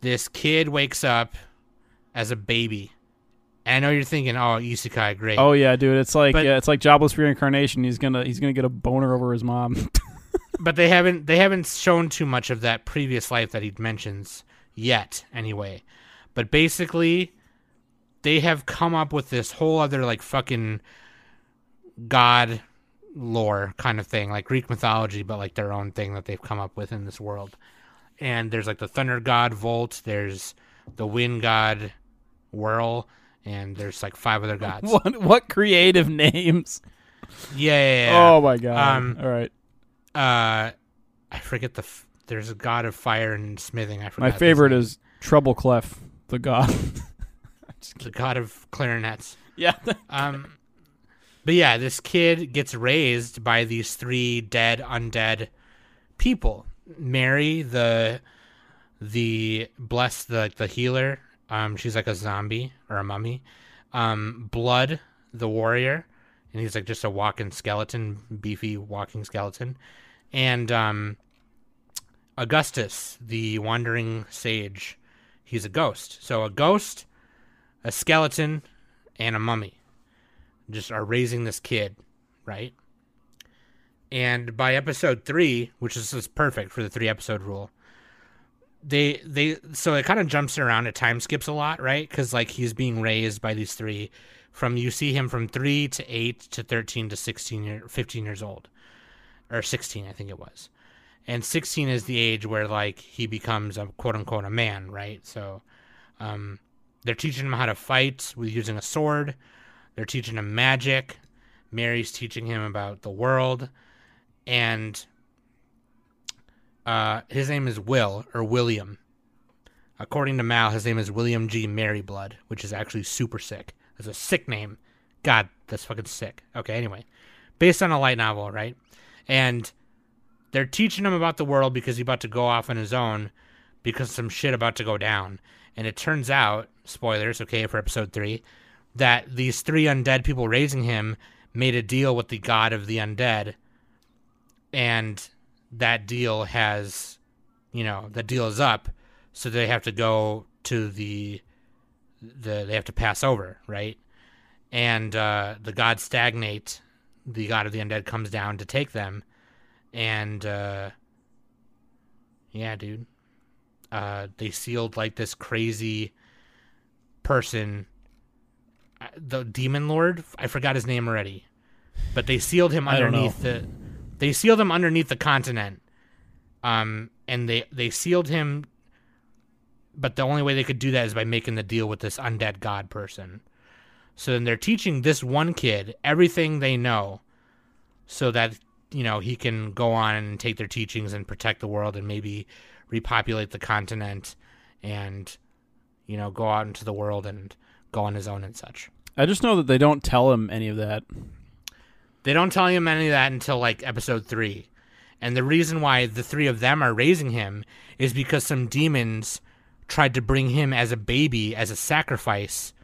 this kid wakes up as a baby. And I know you're thinking, "Oh, isekai, great." Oh yeah, dude. It's like But- yeah, it's like jobless reincarnation. He's gonna he's gonna get a boner over his mom. but they haven't they haven't shown too much of that previous life that he mentions yet anyway but basically they have come up with this whole other like fucking god lore kind of thing like greek mythology but like their own thing that they've come up with in this world and there's like the thunder god volt there's the wind god whirl and there's like five other gods what what creative names? yeah, yeah, yeah. Oh my god. Um, All right. uh i forget the f- there's a god of fire and smithing i forgot My favorite is Trouble Clef, the god. the god of clarinets yeah. um but yeah this kid gets raised by these three dead undead people mary the the bless the the healer um she's like a zombie or a mummy. Um blood the warrior and he's like just a walking skeleton beefy walking skeleton. And um augustus the wandering sage he's a ghost. So a ghost a skeleton and a mummy just are raising this kid, right? And by episode three, which is just perfect for the three episode rule, they they so it kind of jumps around. It time skips a lot, right? Because like he's being raised by these three. From you see him from three to eight to thirteen to sixteen year, fifteen years old, or sixteen, I think it was. And sixteen is the age where like he becomes a quote unquote a man, right? So, um, they're teaching him how to fight with using a sword. They're teaching him magic. Mary's teaching him about the world. And uh, his name is Will, or William. According to Mal, his name is William G. Maryblood, which is actually super sick. That's a sick name. God, that's fucking sick. Okay, anyway. Based on a light novel, right? And they're teaching him about the world because he's about to go off on his own because some shit about to go down. And it turns out, spoilers, okay, for episode three, that these three undead people raising him made a deal with the god of the undead. And that deal has, you know, the deal is up. So they have to go to the, the they have to pass over, right? And uh, the god stagnate, the god of the undead comes down to take them. And, uh, yeah, dude uh, they sealed like this crazy person, uh, the demon lord. I forgot his name already, but they sealed him I don't know. underneath the. They sealed him underneath the continent, um, and they they sealed him. But the only way they could do that is by making the deal with this undead god person. So then they're teaching this one kid everything they know, so that you know he can go on and take their teachings and protect the world and maybe repopulate the continent and you know go out into the world and go on his own and such. I just know that they don't tell him any of that. They don't tell him any of that until like episode three. And the reason why the three of them are raising him is because some demons tried to bring him as a baby, as a sacrifice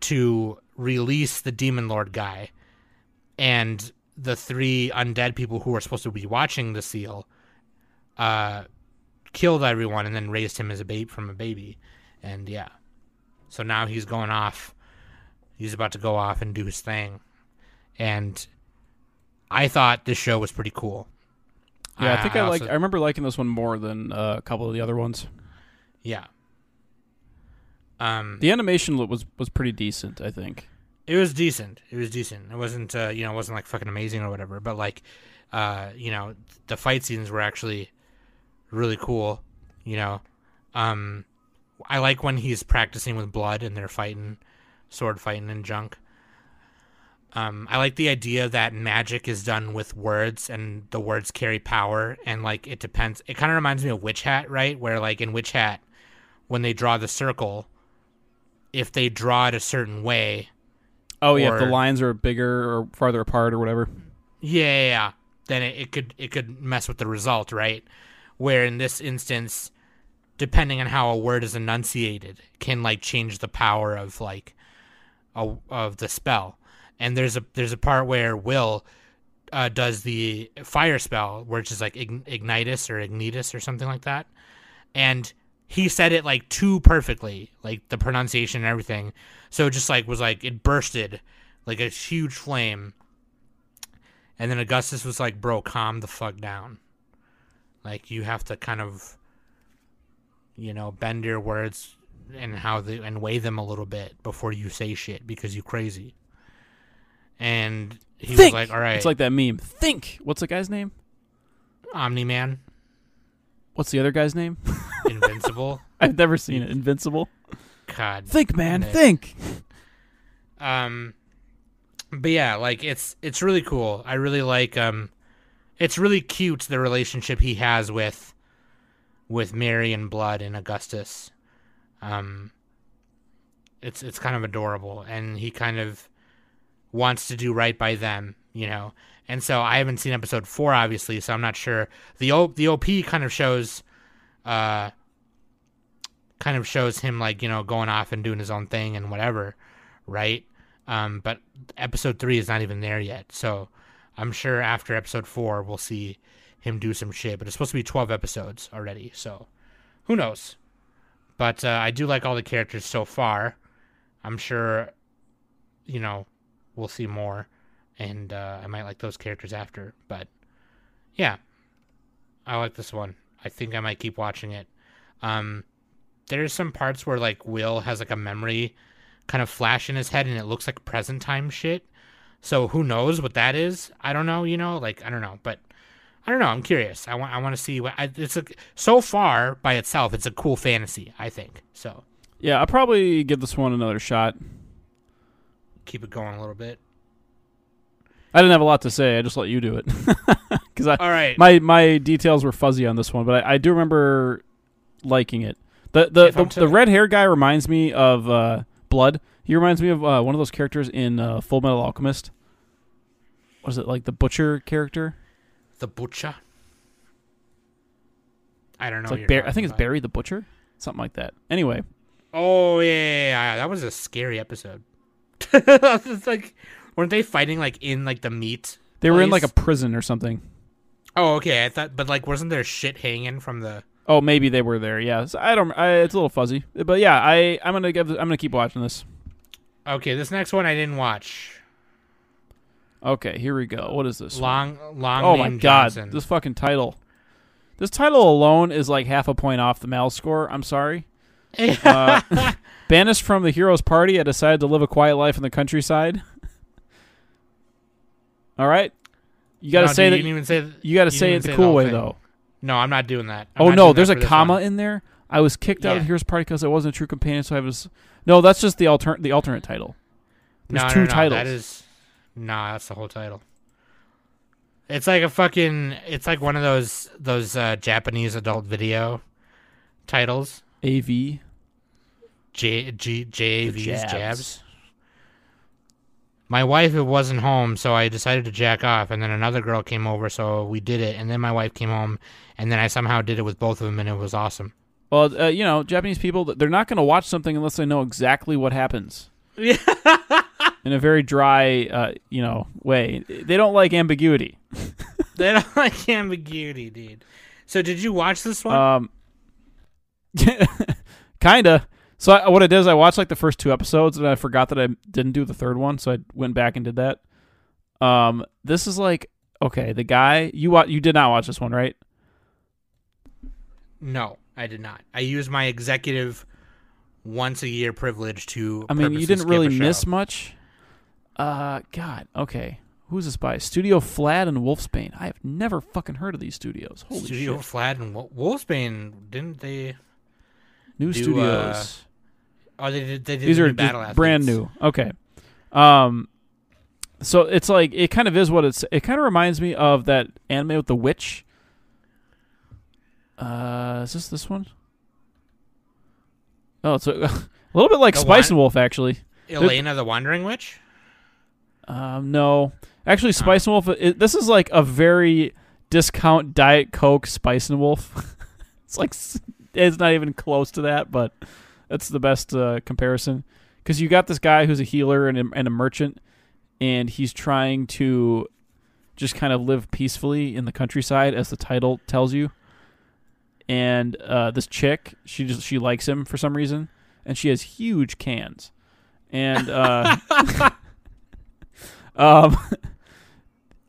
to release the demon lord guy. And the three undead people who were supposed to be watching the seal uh, killed everyone and then raised him as a babe from a baby, and yeah, so now he's going off. He's about to go off and do his thing, and I thought this show was pretty cool. Yeah, I think I, like. I remember liking this one more than uh, a couple of the other ones. yeah. Um, The animation was was pretty decent. I think. It was decent. It was decent. It wasn't, uh, you know, it wasn't like fucking amazing or whatever. But like, uh, you know, the fight scenes were actually really cool. You know, um, I like when he's practicing with blood and they're fighting, sword fighting and junk. Um, I like the idea that magic is done with words and the words carry power and like it depends. It kind of reminds me of Witch Hat, right? Where like in Witch Hat, when they draw the circle, if they draw it a certain way, Oh yeah, if the lines are bigger or farther apart or whatever. Yeah, yeah, yeah. Then it, it could it could mess with the result, right? Where in this instance, depending on how a word is enunciated, can like change the power of like a, of the spell. And there's a there's a part where Will uh, does the fire spell, which is like ignitus or ignitus or something like that, and he said it like too perfectly, like the pronunciation and everything. So it just like was like it bursted like a huge flame and then Augustus was like, "Bro, calm the fuck down. Like you have to kind of, you know, bend your words and how they and weigh them a little bit before you say shit because you crazy." And he Think. was like, "All right, It's like that meme. Think. What's the guy's name? Omni Man, What's the other guy's name? Invincible." I've never seen it. Invincible. God, Think, man. Nick. Think. um but yeah like it's it's really cool i really like um it's really cute the relationship he has with with mary and blood and augustus um it's it's kind of adorable and he kind of wants to do right by them you know? And so i haven't seen episode four obviously so i'm not sure. The o the op kind of shows uh kind of shows him like you know going off and doing his own thing and whatever right? Um but episode three is not even there yet. So i'm sure after episode four we'll see him do some shit but it's supposed to be 12 episodes already so who knows? But uh, i do like all the characters so far. I'm sure you know we'll see more and uh, i might like those characters after but yeah. I like this one. I think i might keep watching it. Um there's some parts where like will has like a memory kind of flash in his head and it looks like present time shit. So who knows what that is? I don't know you know? Like i don't know but i don't know. I'm curious. I want i want to see what I, it's a so far by itself it's a cool fantasy i think so. Yeah, I'll probably give this one another shot. Keep it going a little bit I didn't have a lot to say. I just let you do it because I all right my my details were fuzzy on this one, but I, I do remember liking it. The the the, the red hair guy reminds me of uh, Blood. He reminds me of uh, one of those characters in uh, Full Metal Alchemist. Was it like the butcher character? the butcher i don't know like Bar- I think it's. Barry the Butcher, something like that. Anyway, oh yeah, yeah, yeah, that was a scary episode it's like weren't they fighting like in like the meat they were in like a prison or something. oh okay i thought but like wasn't there shit hanging from the Oh, maybe they were there. Yeah, so I don't. I, it's a little fuzzy, but yeah, I I'm gonna give. I'm gonna keep watching this. okay this next one i didn't watch Okay, here we go. What is this? one? long long Oh my name god, this fucking title. This title alone is like half a point off the Mal score. I'm sorry. Uh, banished from the hero's party, I decided to live a quiet life in the countryside. All right, you got to No, say dude, that. You didn't even say. th- You got to say it the say cool whole way thing. though. No, I'm not doing that. I'm Oh no, there's a comma one. in there. I was kicked out of Yeah. the hero's party because I wasn't a true companion. So I was. No, that's just the alternate. The alternate title. There's no, two no, no, titles. That is. Nah, that's the whole title. It's like a fucking. It's like one of those those uh, Japanese adult video titles. AV. J G J The V's jabs. jabs. My wife wasn't home, so I decided to jack off, and then another girl came over, so we did it, and then my wife came home, and then I somehow did it with both of them, and it was awesome. Well, uh, you know, Japanese people, they're not going to watch something unless they know exactly what happens. in a very dry, uh, you know, way. They don't like ambiguity. They don't like ambiguity, dude. So did you watch this one? Um, kinda. So I, what I did is I watched like the first two episodes and I forgot that I didn't do the third one, so I went back and did that. Um, this is like okay, the guy you wa- you did not watch this one, right? no, I did not. I use my executive once a year privilege to. I mean, you didn't really miss much. Uh, God, okay. Who's this by? Studio Flad and Wolfsbane. I have never fucking heard of these studios. Holy shit. Studio shit! Flad and Wol- Wolfsbane. Didn't they? New studios. Oh, they did. They did These the are new battle just brand new. Okay. Um, so it's like it kind of is what it's. It kind of reminds me of that anime with the witch. Uh, is this this one? Oh, it's a, a little bit like The Spice one- and Wolf, actually. Elaina the Wandering Witch. Um, no, actually, Spice and Wolf. It, this is like a very discount Diet Coke Spice and Wolf. it's like it's not even close to that, but that's the best uh, comparison. Because you got this guy who's a healer and a, and a merchant, and he's trying to just kind of live peacefully in the countryside, as the title tells you. And uh, this chick, she just she likes him for some reason, and she has huge cans, and. Uh, Um.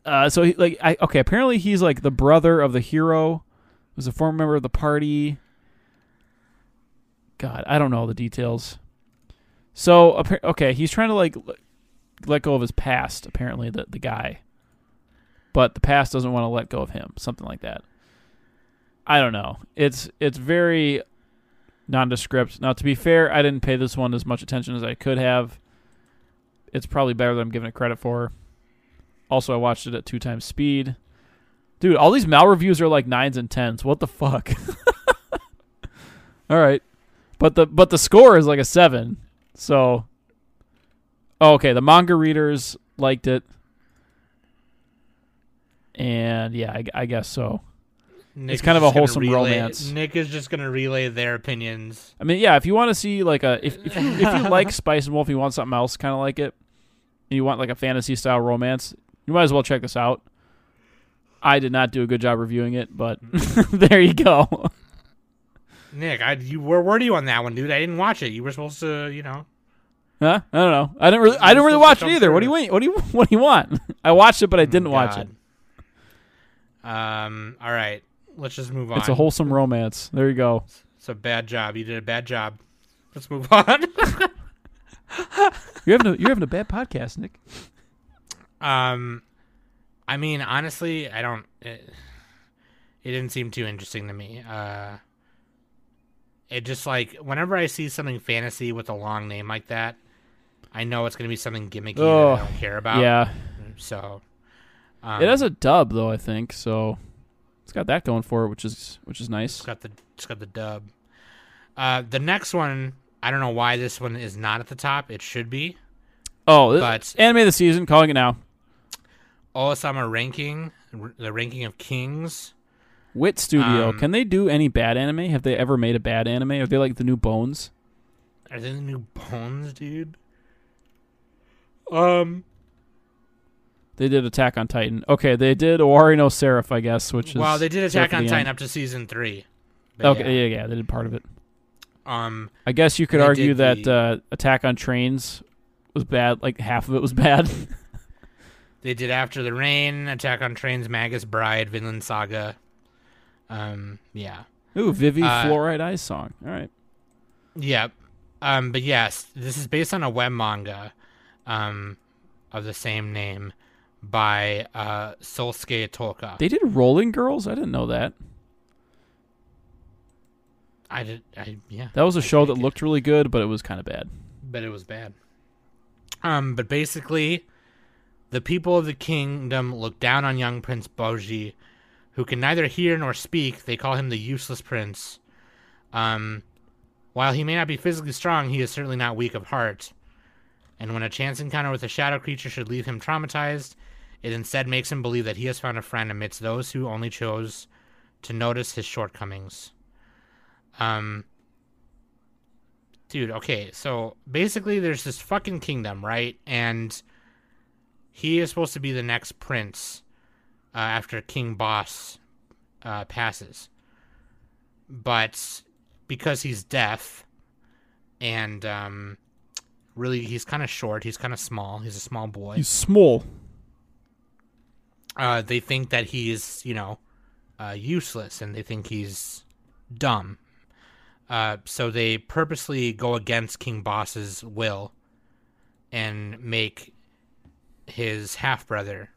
Uh. So he like I okay. Apparently he's like the brother of the hero, who's a former member of the party. God, I don't know all the details. So okay, he's trying to like let go of his past. Apparently, the the guy, but the past doesn't want to let go of him. Something like that. I don't know. It's it's very nondescript. Now, to be fair, I didn't pay this one as much attention as I could have it's probably better than I'm giving it credit for. Also, I watched it at two times speed. Dude, all these Mal reviews are like nines and tens. What the fuck? all right, but the but the score is like a seven. So, oh, okay, the manga readers liked it, and yeah, I, I guess so. Nick kind of a wholesome relay- romance. Nick is just gonna relay their opinions. I mean, yeah, if you want to see like a if if you, if you like Spice and Wolf, you want something else kind of like it, and you want like a fantasy style romance, you might as well check this out. I did not do a good job reviewing it, but there you go. Nick, I you where were you on that one, dude? I didn't watch it. You were supposed to, you know. huh? I don't know. I didn't really. I didn't really watch it either. What do you want? What do you What do you want? I watched it, but I didn't watch it. it. Um. All right. Let's just move on. It's a wholesome romance. There you go. It's a bad job. You did a bad job. Let's move on. You're having a, you're having a bad podcast, Nick. um, I mean, honestly, I don't. It, it didn't seem too interesting to me. Uh, it just like whenever I see something fantasy with a long name like that, I know it's gonna be something gimmicky that Oh, I don't care about. yeah, So. Um, it has a dub though. I think so. It's got that going for it, which is which is nice. It's got the it's got the dub. Uh, the next one, I don't know why this one is not at the top. It should be. Oh, But- anime of the season, calling it now. Ousama ranking, r- the ranking of kings. Wit Studio. Um, Can they do any bad anime? Have they ever made a bad anime? Are they like the new Bones? Are they the new Bones, dude? Um, They did Attack on Titan. Okay, they did Owari no Seraph, I guess, which is well, they did Attack on Titan end. up to season three. Okay, yeah. yeah. yeah, they did part of it. Um, I guess you could argue that the- uh, Attack on Trains was bad. Like half of it was bad. they did After the Rain, Attack on Trains, Magus Bride, Vinland Saga. Um, yeah. Ooh, Vivi Uh, Fluorite Eyes song. All right. Yep. Um, but yes, this is based on a web manga um, of the same name by uh, Sosuke Toka. They did Rolling Girls. I didn't know that. I did, I yeah, That was a I show that it- looked really good, but it was kind of bad. but it was bad. Um, but basically, the people of the kingdom look down on young Prince Boji, who can neither hear nor speak. They call him the useless prince. Um, while he may not be physically strong, he is certainly not weak of heart. And when a chance encounter with a shadow creature should leave him traumatized, it instead makes him believe that he has found a friend amidst those who only chose to notice his shortcomings. Um, dude, okay, so basically there's this fucking kingdom, right? And he is supposed to be the next prince uh, after King Boss uh, passes. But because he's deaf and um, really he's kind of short, he's kind of small, he's a small boy. He's small. uh, they think that he's, you know, uh, useless and they think he's dumb. Uh, so they purposely go against King Boss's will and make his half brother,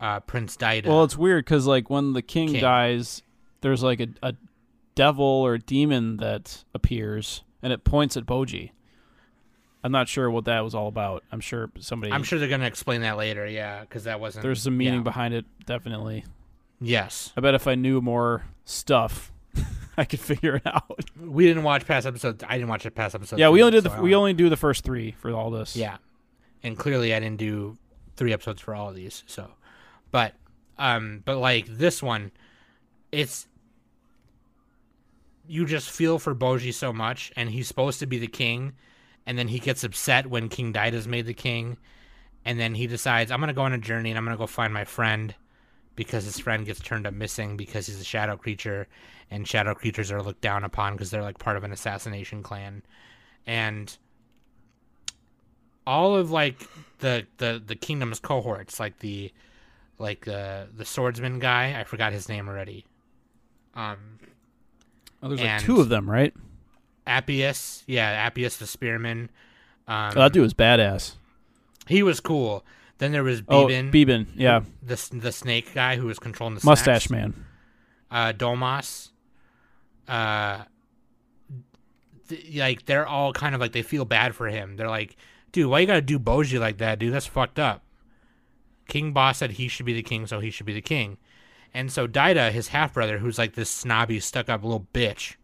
uh, Prince Daida. Well, it's weird because like when the king, King. dies, there's like a, a devil or demon that appears and it points at Boji. I'm not sure what that was all about. I'm sure somebody. I'm sure they're gonna explain that later. Yeah, because that wasn't. there's some meaning yeah. behind it. Definitely. Yes, I bet if I knew more stuff, I could figure it out. we didn't watch past episodes. I didn't watch the past episodes. yeah, we only did the so I we only do the first three for all this. Yeah, and clearly I didn't do three episodes for all of these. So, but um, but like this one, it's you just feel for Boji so much, and he's supposed to be the king, and then he gets upset when King Daida's made the king, and then he decides I'm gonna go on a journey and I'm gonna go find my friend because his friend gets turned up missing because he's a shadow creature, and shadow creatures are looked down upon because they're like part of an assassination clan, and all of like the the the kingdom's cohorts, like the like uh, the swordsman guy, I forgot his name already. Um, Oh, there's like two of them, right? Appius, yeah, Appius the spearman. Um, Oh, that dude was badass. he was cool. Then there was Oh, Beeben, Beeben, yeah, the the snake guy who was controlling the mustache snacks. man. uh, Domas. Uh, th- like they're all kind of like they feel bad for him. They're like, dude, why you gotta do Boji like that, dude? That's fucked up. King Boss said he should be the king, so he should be the king. And so Daida, his half brother, who's like this snobby, stuck up little bitch,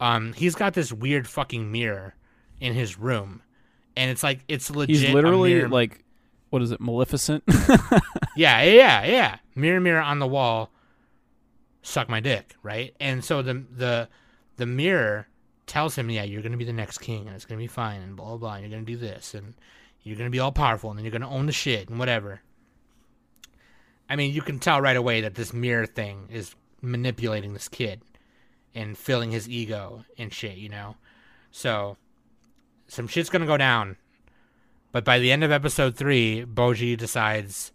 um, he's got this weird fucking mirror in his room, and it's like it's legit. He's literally like, what is it, Maleficent? yeah, yeah, yeah. Mirror, mirror on the wall. Suck my dick, right? And so the the the mirror tells him, yeah, you're gonna be the next king, and it's gonna be fine, and blah blah blah. And you're gonna do this, and you're gonna be all powerful, and then you're gonna own the shit, and whatever. I mean, you can tell right away that this mirror thing is manipulating this kid and filling his ego and shit, you know. So some shit's gonna go down. But by the end of episode three, Boji decides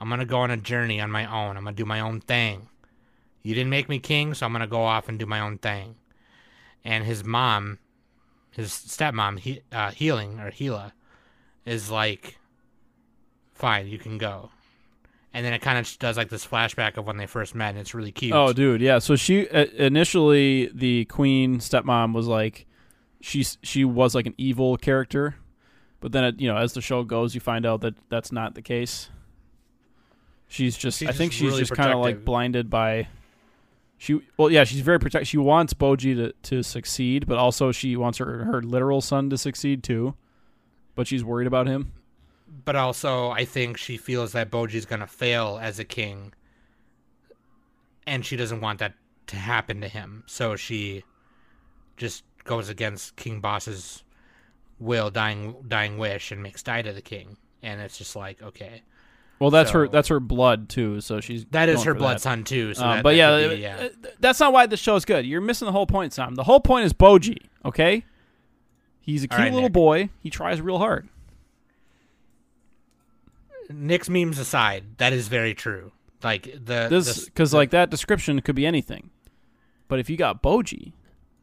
I'm gonna go on a journey on my own. I'm gonna do my own thing. You didn't make me king, so I'm gonna go off and do my own thing. And his mom, his stepmom, he, uh, healing or Hela, is like, fine, you can go. And then it kind of does like this flashback of when they first met, and it's really cute. Oh, dude, yeah. So she uh, initially the queen stepmom was like, she's she was like an evil character, but then it, you know as the show goes, you find out that that's not the case. She's just, She's I think just she's really just kind of like blinded by. She well, yeah, she's very protect. She wants Boji to to succeed, but also she wants her her literal son to succeed too. But she's worried about him. But also I think she feels that Boji's gonna fail as a king, and she doesn't want that to happen to him. So she just goes against King Boss's will, dying dying wish, and makes Daida the king. And it's just like okay, Well, that's her. That's her blood too. So she's that is her blood that. son too. So Um, that, but that yeah, be, uh, yeah, uh, that's not why the is good. You're missing the whole point, Sam. The whole point is Boji. Okay, he's a cute right, little Nick. boy. He tries real hard. Nick's memes aside, that is very true. Like the This because like that description could be anything, but if you got Boji,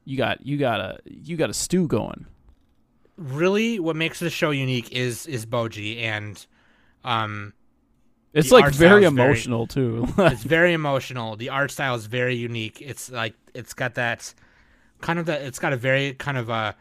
you got you got a you got a stew going. really what makes the show unique is is Boji and um It's like very style's very- emotional too. it's very emotional. The art style is very unique. It's like it's got that kind of that. It's got a very kind of a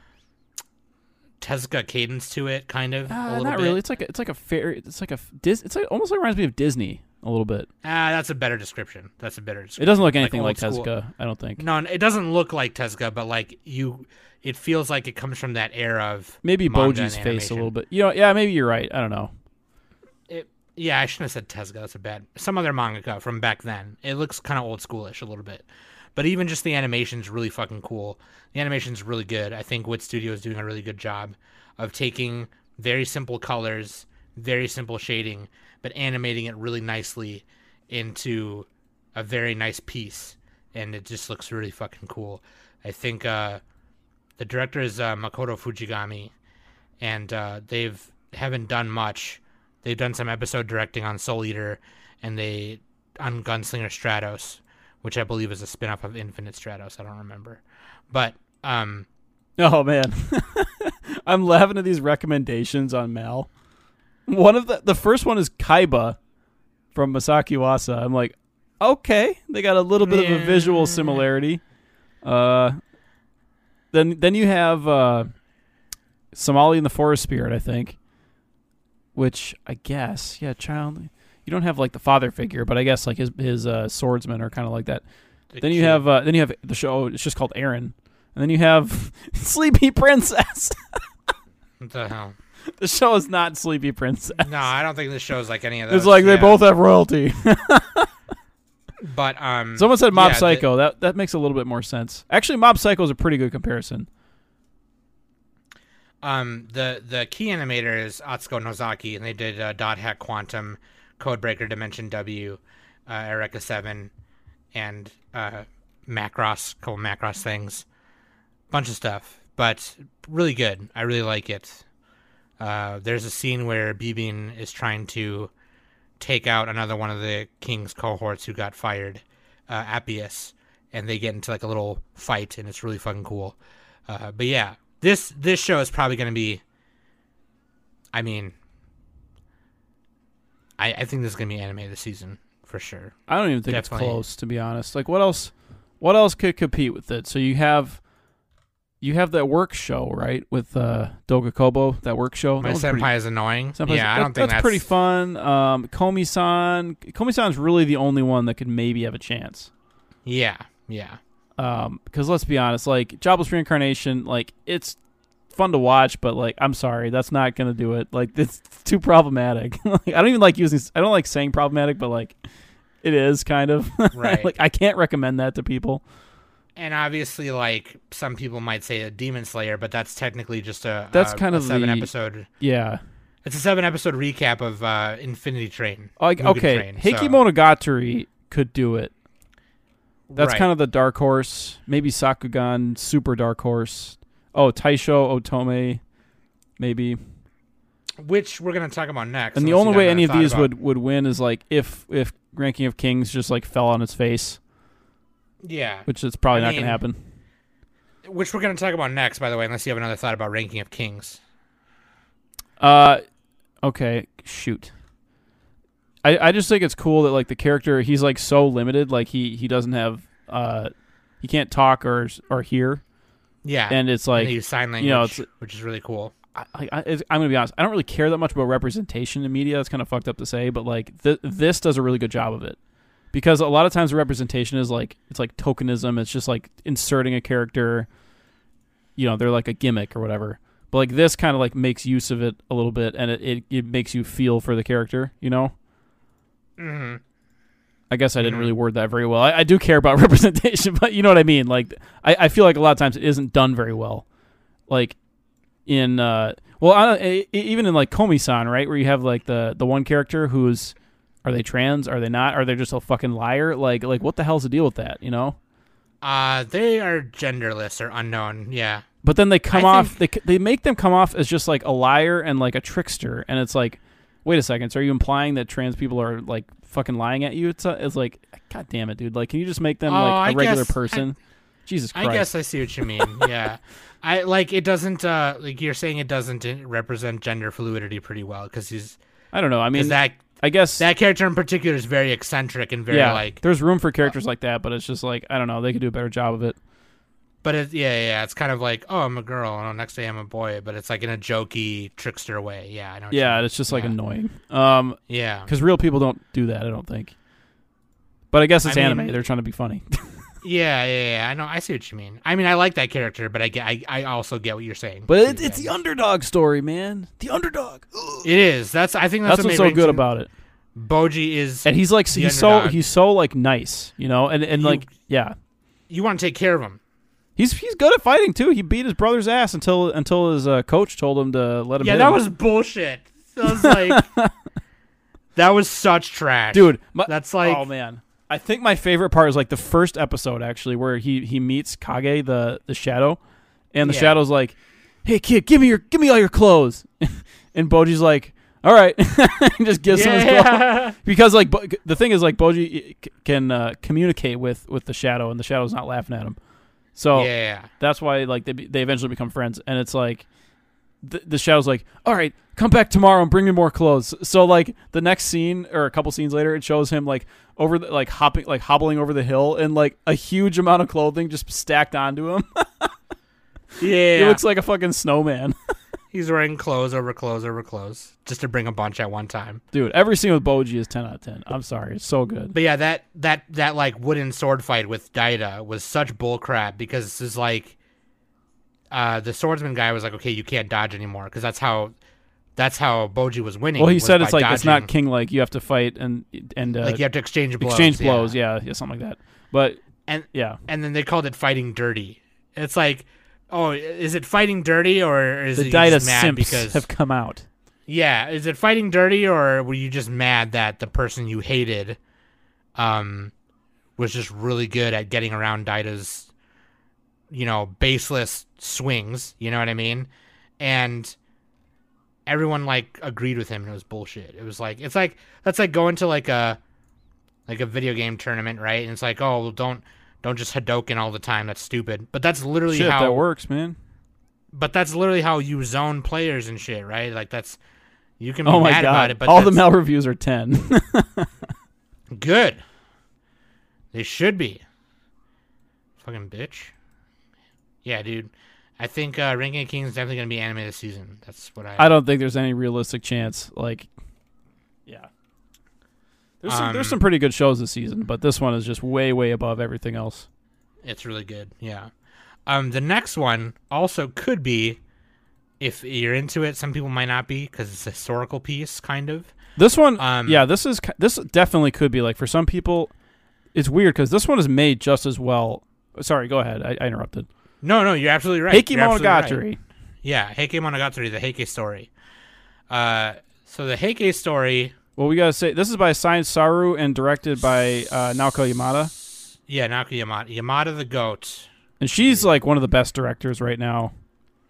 Tezuka cadence to it, kind of a Uh, little not bit. really. It's like a, it's like a fair. It's like a Dis. It's like almost like reminds me of Disney a little bit. Ah, that's a better description. That's a better. description. It doesn't look anything like, school. Tezuka. I don't think. No, it doesn't look like Tezuka, but like you, it feels like it comes from that era of Maybe Boji's face a little bit. You know, yeah, maybe you're right. I don't know. It, yeah, I shouldn't have said Tezuka. That's a bad. Some other manga from back then. It looks kind of old schoolish a little bit, but even just the animation's really fucking cool. The animation's really good. I think Wit Studio is doing a really good job of taking very simple colors, very simple shading, but animating it really nicely into a very nice piece, and it just looks really fucking cool. I think uh, the director is uh, Makoto Fujigami, and uh, they've haven't done much. They've done some episode directing on Soul Eater, and they on Gunslinger Stratos, which I believe is a spin-off of Infinite Stratos. I don't remember, but um, Oh man, I'm laughing at these recommendations on Mal. One of the the first one is Kaiba from Masaaki Yuasa. I'm like, okay, they got a little bit of a visual similarity. Uh, then then you have uh, Somali and the Forest Spirit, I think, which I guess yeah, child. You don't have like the father figure, but I guess like his his uh, swordsmen are kind of like that. the Then you kid- have uh, then you have the show. It's just called Aaron, and then you have Sleepy Princess. what the hell? the show is not Sleepy Princess. No, I don't think this show's like any of those. It's like they both have royalty. But um, Someone said Mob yeah, the- Psycho. that that makes a little bit more sense. Actually, Mob Psycho is a pretty good comparison. um, the the key animator is Atsuko Nozaki, and they did uh, Dot Hack Quantum, Codebreaker Dimension W, uh, Eureka Seven, and uh, Macross, couple Macross things, bunch of stuff, but really good. I really like it. Uh, there's a scene where Bibin is trying to take out another one of the king's cohorts who got fired, uh, Appius, and they get into like a little fight, and it's really fucking cool. Uh, but yeah, this this show is probably going to be. I mean, I I think this is going to be anime this season for sure. I don't even think Definitely. it's close, to be honest. Like, what else? What else could compete with it? So you have, you have that work show, right, with uh, Doga Kobo, that work show. My That senpai pretty- is annoying. Senpai's- yeah, I don't think that's, pretty fun. Um, Komi-san, Komi-san's really the only one that could maybe have a chance. Yeah, yeah. Um, because let's be honest, like Jobless Reincarnation, like it's fun to watch, but like I'm sorry, that's not gonna do it. Like it's too problematic. like, I don't even like using. I don't like saying problematic, but like it is kind of Right. like I can't recommend that to people. And obviously, like some people might say a Demon Slayer, but that's technically just a That's a- kind a of seven the- episode. Yeah. It's a seven episode recap of uh, Infinity Train. Like okay, Train, Heike so- Monogatari could do it. That's Right. kind of the dark horse. Maybe Sakugan, super dark horse. Oh, Taisho Otome, maybe. which we're gonna talk about next. And the only way any of these about- would, would win is like if if Ranking of Kings just like fell on its face, yeah, which is probably I not mean- going to happen. which we're gonna talk about next. By the way, unless you have another thought about Ranking of Kings. Uh, okay, shoot. I I just think it's cool that like the character he's like so limited, like he he doesn't have uh he can't talk or or hear, Yeah, and it's and like use sign language, you know, it's- which is really cool. I, I, I'm gonna be honest. I don't really care that much about representation in media. That's kind of fucked up to say, but like th- this does a really good job of it because a lot of times the representation is like it's like tokenism. It's just like inserting a character. You know, they're like a gimmick or whatever. But like this kind of like makes use of it a little bit, and it, it, it makes you feel for the character. You know. hmm I guess I didn't really word that very well. I, I do care about representation, but you know what I mean. Like, I, I feel like a lot of times it isn't done very well. Like in, uh, well, I, even in like Komi-san, right, where you have like the the one character who's, are they trans? Are they not? Are they just a fucking liar? Like, like what the hell's the deal with that? You know? Uh, they are genderless or unknown. Yeah, But then they come I off. They they make them come off as just like a liar and like a trickster, and it's like, wait a second. So are you implying that trans people are like fucking lying at you? It's uh it's like, god damn it, dude. Like, can you just make them Oh, like I a regular guess- person? Jesus Christ. I guess I see what you mean. yeah, I like it doesn't. Uh, like you're saying, it doesn't uh, represent gender fluidity pretty well because he's I don't know. I mean, that I guess that character in particular is very eccentric and very yeah, like. there's room for characters like that, but it's just like I don't know. They could do a better job of it. But it, yeah, yeah, it's kind of like, oh, I'm a girl, and oh, next day I'm a boy, but it's like in a jokey trickster way. Yeah, I know. you Yeah, it's just like Yeah. annoying. Um, yeah, because real people don't do that. I don't think. But I guess it's I anime. mean- They're trying to be funny. yeah, yeah, yeah. I know. I see what you mean. I mean, I like that character, but I get, I, I also get what you're saying. but it, it's the underdog story, man. The underdog. It is. That's. I think that's, That's what what's so good about it. Boji is. And he's like The he's so he's so like nice, you know, and and You- like yeah, you want to take care of him. He's he's good at fighting too. He beat his brother's ass until until his uh, coach told him to let him. Yeah, hit that was bullshit. That was like that was such trash, dude. My, That's like oh man. I think my favorite part is like the first episode actually, where he he meets Kage the the shadow, and the Yeah. shadow's like, "Hey kid, give me your give me all your clothes," and Boji's like, "All right," just gives him his clothes because like Bo- the thing is like Boji c- can uh, communicate with with the shadow, and the shadow's not laughing at him, so yeah. that's why like they they eventually become friends, and it's like the, the shadow's like, all right, come back tomorrow and bring me more clothes. So like the next scene or a couple scenes later, it shows him like over the, like hopping like hobbling over the hill and like a huge amount of clothing just stacked onto him. Yeah. he looks like a fucking snowman, He's wearing clothes over clothes over clothes just to bring a bunch at one time. dude. Every scene with Bojji is ten out of ten. I'm sorry, it's so good. But yeah, that that that like wooden sword fight with Daida was such bullcrap because this is like uh the swordsman guy was like, "Okay, you can't dodge anymore" because that's how that's how Bojji was winning. Well, he said it's like it's not king like. You have to fight and and uh, like you have to exchange blows. exchange yeah. blows. Yeah, yeah, something like that. But And yeah, and then they called it fighting dirty. It's like, oh, is it fighting dirty or is the it Daida just mad simps because have come out. Yeah, is it fighting dirty or were you just mad that the person you hated um was just really good at getting around Daida's you know, baseless swings, you know what I mean? And everyone like agreed with him and it was bullshit. It was like it's like that's like going to like a like a video game tournament, right? And it's like, "Oh, well, don't don't just Hadoken all the time. That's stupid." But that's literally Shit, how that works, man. but that's literally how you zone players and shit, right? Like that's you can be Oh mad god! about it, but All the Mel reviews are ten. good. They should be. Fucking bitch. Yeah, dude. I think uh, Ranking of Kings is definitely gonna be anime this season. That's what I. I don't think there's any realistic chance. Like, there's some, there's Um, some pretty good shows this season, but this one is just way way above everything else. It's really good. Yeah. Um, the next one also could be, if you're into it. Some people might not be because it's a historical piece, kind of. This one, Um, yeah, this is this definitely could be like for some people. It's weird because this one is made just as well. Sorry, go ahead. I, I interrupted. No, no, you're absolutely right. Heike You're right. Monogatari. Yeah, Heike Monogatari, the Heike story. Uh, so the Heike story, Well, we gotta say this is by Science Saru and directed by uh, Naoko Yamada, yeah, Naoko Yamada, Yamada the goat. and she's like one of the best directors right now.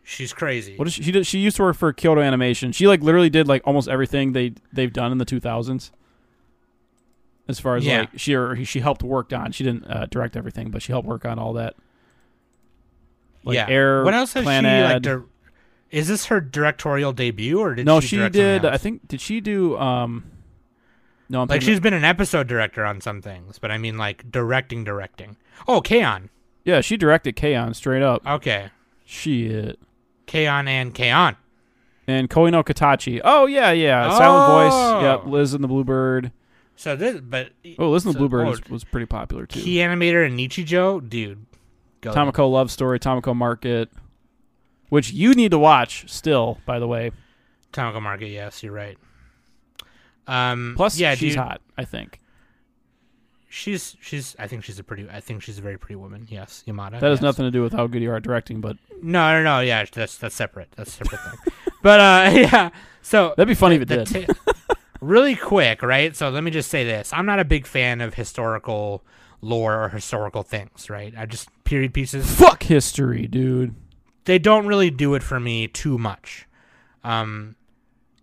She's crazy. What is she? She, did, she used to work for Kyoto Animation. She like literally did like almost everything they they've done in the 2000s. As far as Yeah. like she or she helped work on, she didn't uh, direct everything, but she helped work on all that. Like yeah. Air, what else has she like? Dir- is this her directorial debut, or did no, she? she did. I think did she do? um No, I'm like she's been an episode director on some things, but I mean like directing, directing. Oh, K-On. yeah, she directed K-On! straight up. Okay, Shit. K-On and K-On. And Koe no Katachi. Oh yeah, yeah. Silent Oh. voice. Yep. Liz and the Bluebird. So this, but Oh, Liz and the Bluebird oh, was, was pretty popular too. Key animator and Nichijou, dude. Go Tamako Love Story, Tamako Market, which you need to watch still, by the way. Tamako Market. Yes, you're right. Um, Plus, yeah, she's hot. I think She's she's. I think she's a pretty. I think she's a very pretty woman. Yes, Yamada. that has yes. nothing to do with how good you are at directing, but No, no, no. Yeah, that's that's separate. That's a separate thing. But uh, yeah. So that'd be funny the- if it did. ta- really quick, right? So let me just say this: I'm not a big fan of historical lore or historical things, right? I just period pieces. Fuck history, dude. They don't really do it for me too much. Um,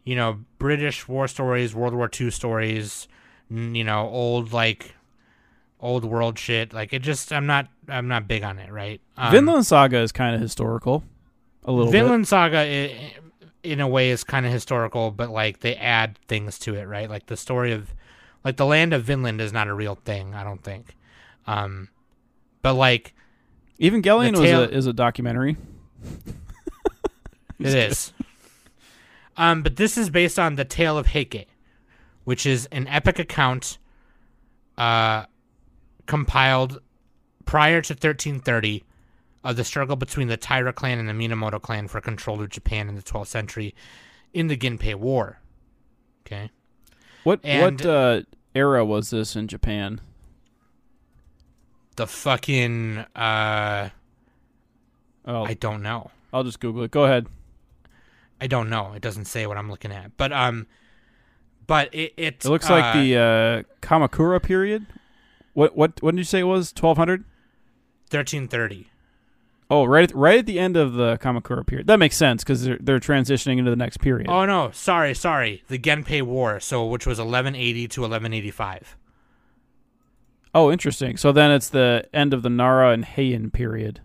you know, British war stories, World War II stories, you know, old like old world shit. Like it just, I'm not, I'm not big on it, right? Um, Vinland Saga is kind of historical, a little Vinland Saga, i- in a way, is kind of historical, but like they add things to it, right? Like the story of, like the land of Vinland is not a real thing, I don't think. Um, but like bit. Evangelion the was a, is a documentary. it is. Um, but this is based on the tale of Heike, which is an epic account, uh, compiled prior to 1330 of the struggle between the Taira clan and the Minamoto clan for control of Japan in the 12th century in the Genpei War. Okay. What And- what uh, era was this in Japan? the fucking uh, Oh, I don't know. I'll just Google it. Go ahead. I don't know. It doesn't say what I'm looking at, but um, but it it, It looks uh, like the uh, Kamakura period. What what what did you say it was? Twelve hundred. 1330. Oh, right at right at the end of the Kamakura period. That makes sense because they're they're transitioning into the next period. Oh no, sorry, sorry. The Genpei War, so which was 1180 to 1185. Oh, interesting. So then it's the end of the Nara and Heian period,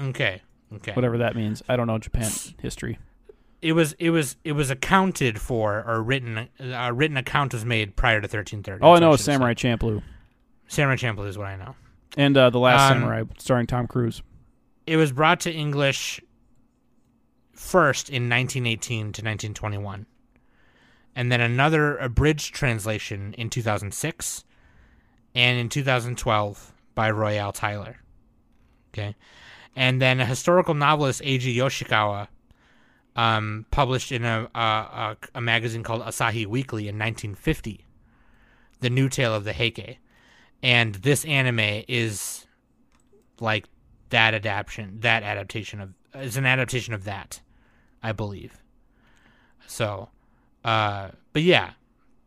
Okay, okay. whatever that means. I don't know Japan history. It was it was it was accounted for or written a written account was made prior to 1330. All I know what is should have Samurai Champloo. Samurai Champloo is what I know. and uh, the Last Um, Samurai, starring Tom Cruise. It was brought to English first in 1918 to 1921, and then another abridged translation in 2006, and in 2012 by Royall Tyler. Okay, and then a historical novelist Eiji Yoshikawa um, published in a, a a magazine called Asahi Weekly in 1950, the new tale of the Heike, and this anime is like that adaptation that adaptation of is an adaptation of that i believe. So uh but yeah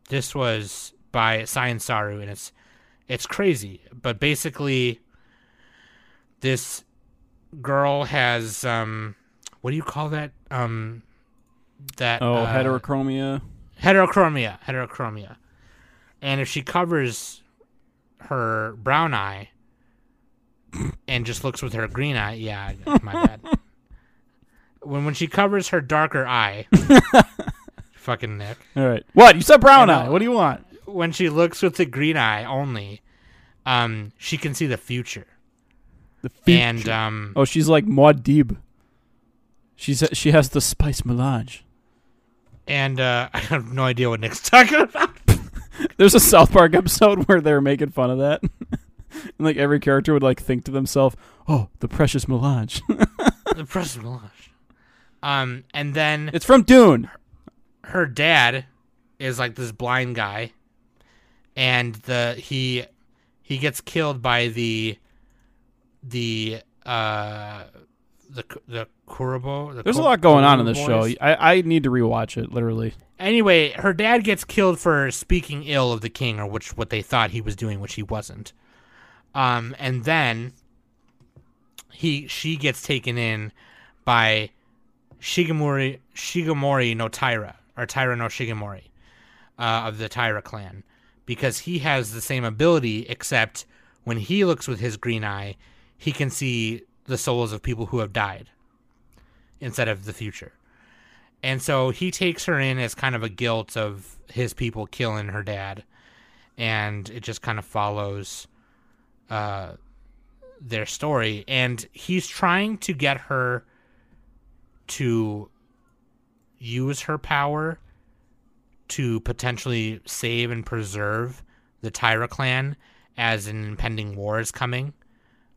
this was by saru and it's it's crazy. But basically this girl has um what do you call that um that Oh, uh, heterochromia. heterochromia heterochromia and if she covers her brown eye and just looks with her green eye yeah my bad when when she covers her darker eye fucking nick All right. What? You said brown I know. eye. What do you want? when she looks with the green eye only um she can see the future The and um oh, she's like Muad'Dib. She's she has the spice melange. and uh i have no idea what nick's talking about There's a South Park episode where they're making fun of that. and like every character would like think to themselves, "Oh, the precious melange." the precious melange um and then it's from Dune. her dad is like this blind guy and the he he gets killed by the the uh the the Kurobo. The There's a lot going on in this show. I, I need to rewatch it. Literally. Anyway, her dad gets killed for speaking ill of the king, or which what they thought he was doing, which he wasn't. Um, and then he she gets taken in by Shigemori Shigemori no Taira or Taira no Shigemori uh, of the Taira clan because he has the same ability except when he looks with his green eye, he can see the souls of people who have died instead of the future. And so he takes her in as kind of a guilt of his people killing her dad. And it just kind of follows uh, their story. And he's trying to get her to use her power to potentially save and preserve the Taira clan as an impending war is coming.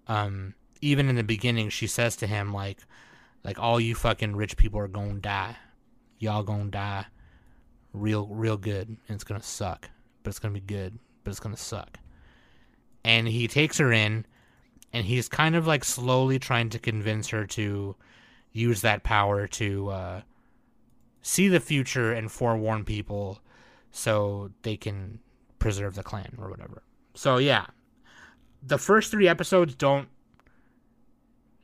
Um, even in the beginning, she says to him, like, like all you fucking rich people are gonna die. Y'all gonna die real real good and it's gonna suck but it's gonna be good but it's gonna suck. And he takes her in and he's kind of like slowly trying to convince her to use that power to uh, see the future and forewarn people so they can preserve the clan or whatever. So yeah. The first three episodes don't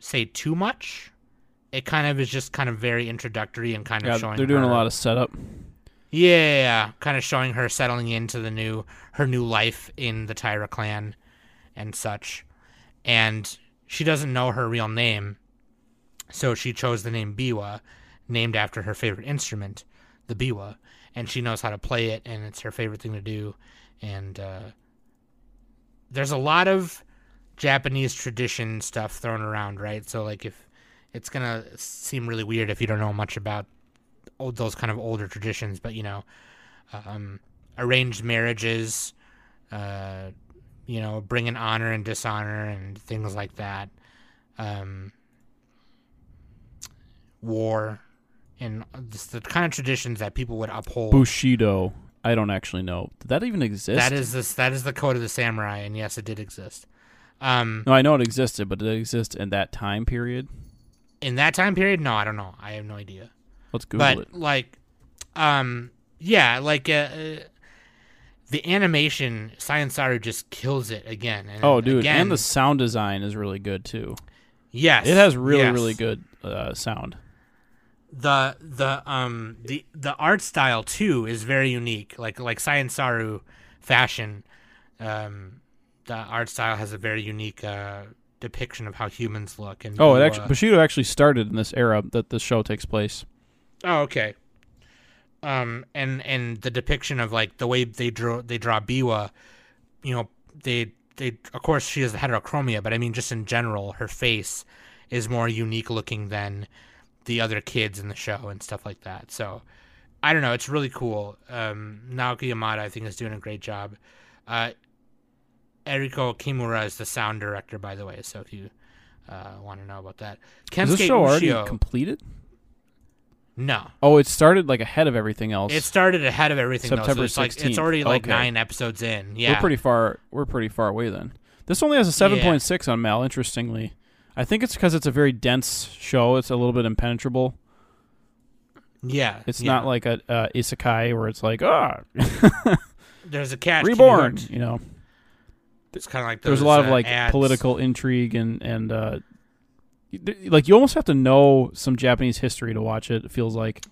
say too much it kind of is just kind of very introductory and kind of Yeah, showing they're doing a lot of setup. yeah, kind of showing her settling into the new her new life in the Taira clan and such. And she doesn't know her real name, so she chose the name Biwa, named after her favorite instrument, the biwa, and she knows how to play it and it's her favorite thing to do and uh, there's a lot of Japanese tradition stuff thrown around, right? So like if it's gonna seem really weird if you don't know much about old, those kind of older traditions, but you know, um, arranged marriages, uh, you know, bringing honor and dishonor and things like that, um, war, and the kind of traditions that people would uphold. Bushido. I don't actually know. Did that even exist? That is this. That is the code of the samurai, and yes, it did exist. Um, No, I know it existed, but did it exist in that time period? in that time period, no, I don't know. I have no idea. Let's Google but it. like, um, yeah, like uh, uh, the animation, Science Saru just kills it again. And Oh, dude, again, and the sound design is really good too. yes, It has really, yes. really good uh, sound. the the um the the art style too is very unique. Like like Science Saru fashion, um, the art style has a very unique uh, depiction of how humans look. And Oh, it actually Bushido actually started in this era that the show takes place. Oh, okay. Um, and and the depiction of like the way they draw they draw Biwa, you know, they they of course she has heterochromia, but I mean just in general, her face is more unique looking than the other kids in the show and stuff like that. So I don't know, it's really cool. Um, Naoko Yamada I think is doing a great job. Uh, Eriko Kimura is the sound director, by the way. So if you uh, want to know about that, Kensuke Is this show already completed? no, Oh, it started like ahead of everything else. It started ahead of everything. September so it's like it's 16th. already like Okay. nine episodes in. Yeah, We're pretty far. We're pretty far away then. This only has a seven point six on Mal. Interestingly, I think it's because it's a very dense show. It's a little bit impenetrable. yeah. It's yeah. not like a uh, isekai where it's like ah there's a cat reborn. You know, It's kind of like there's a lot of uh, like ads. political intrigue and and uh, like you almost have to know some Japanese history to watch it. It feels like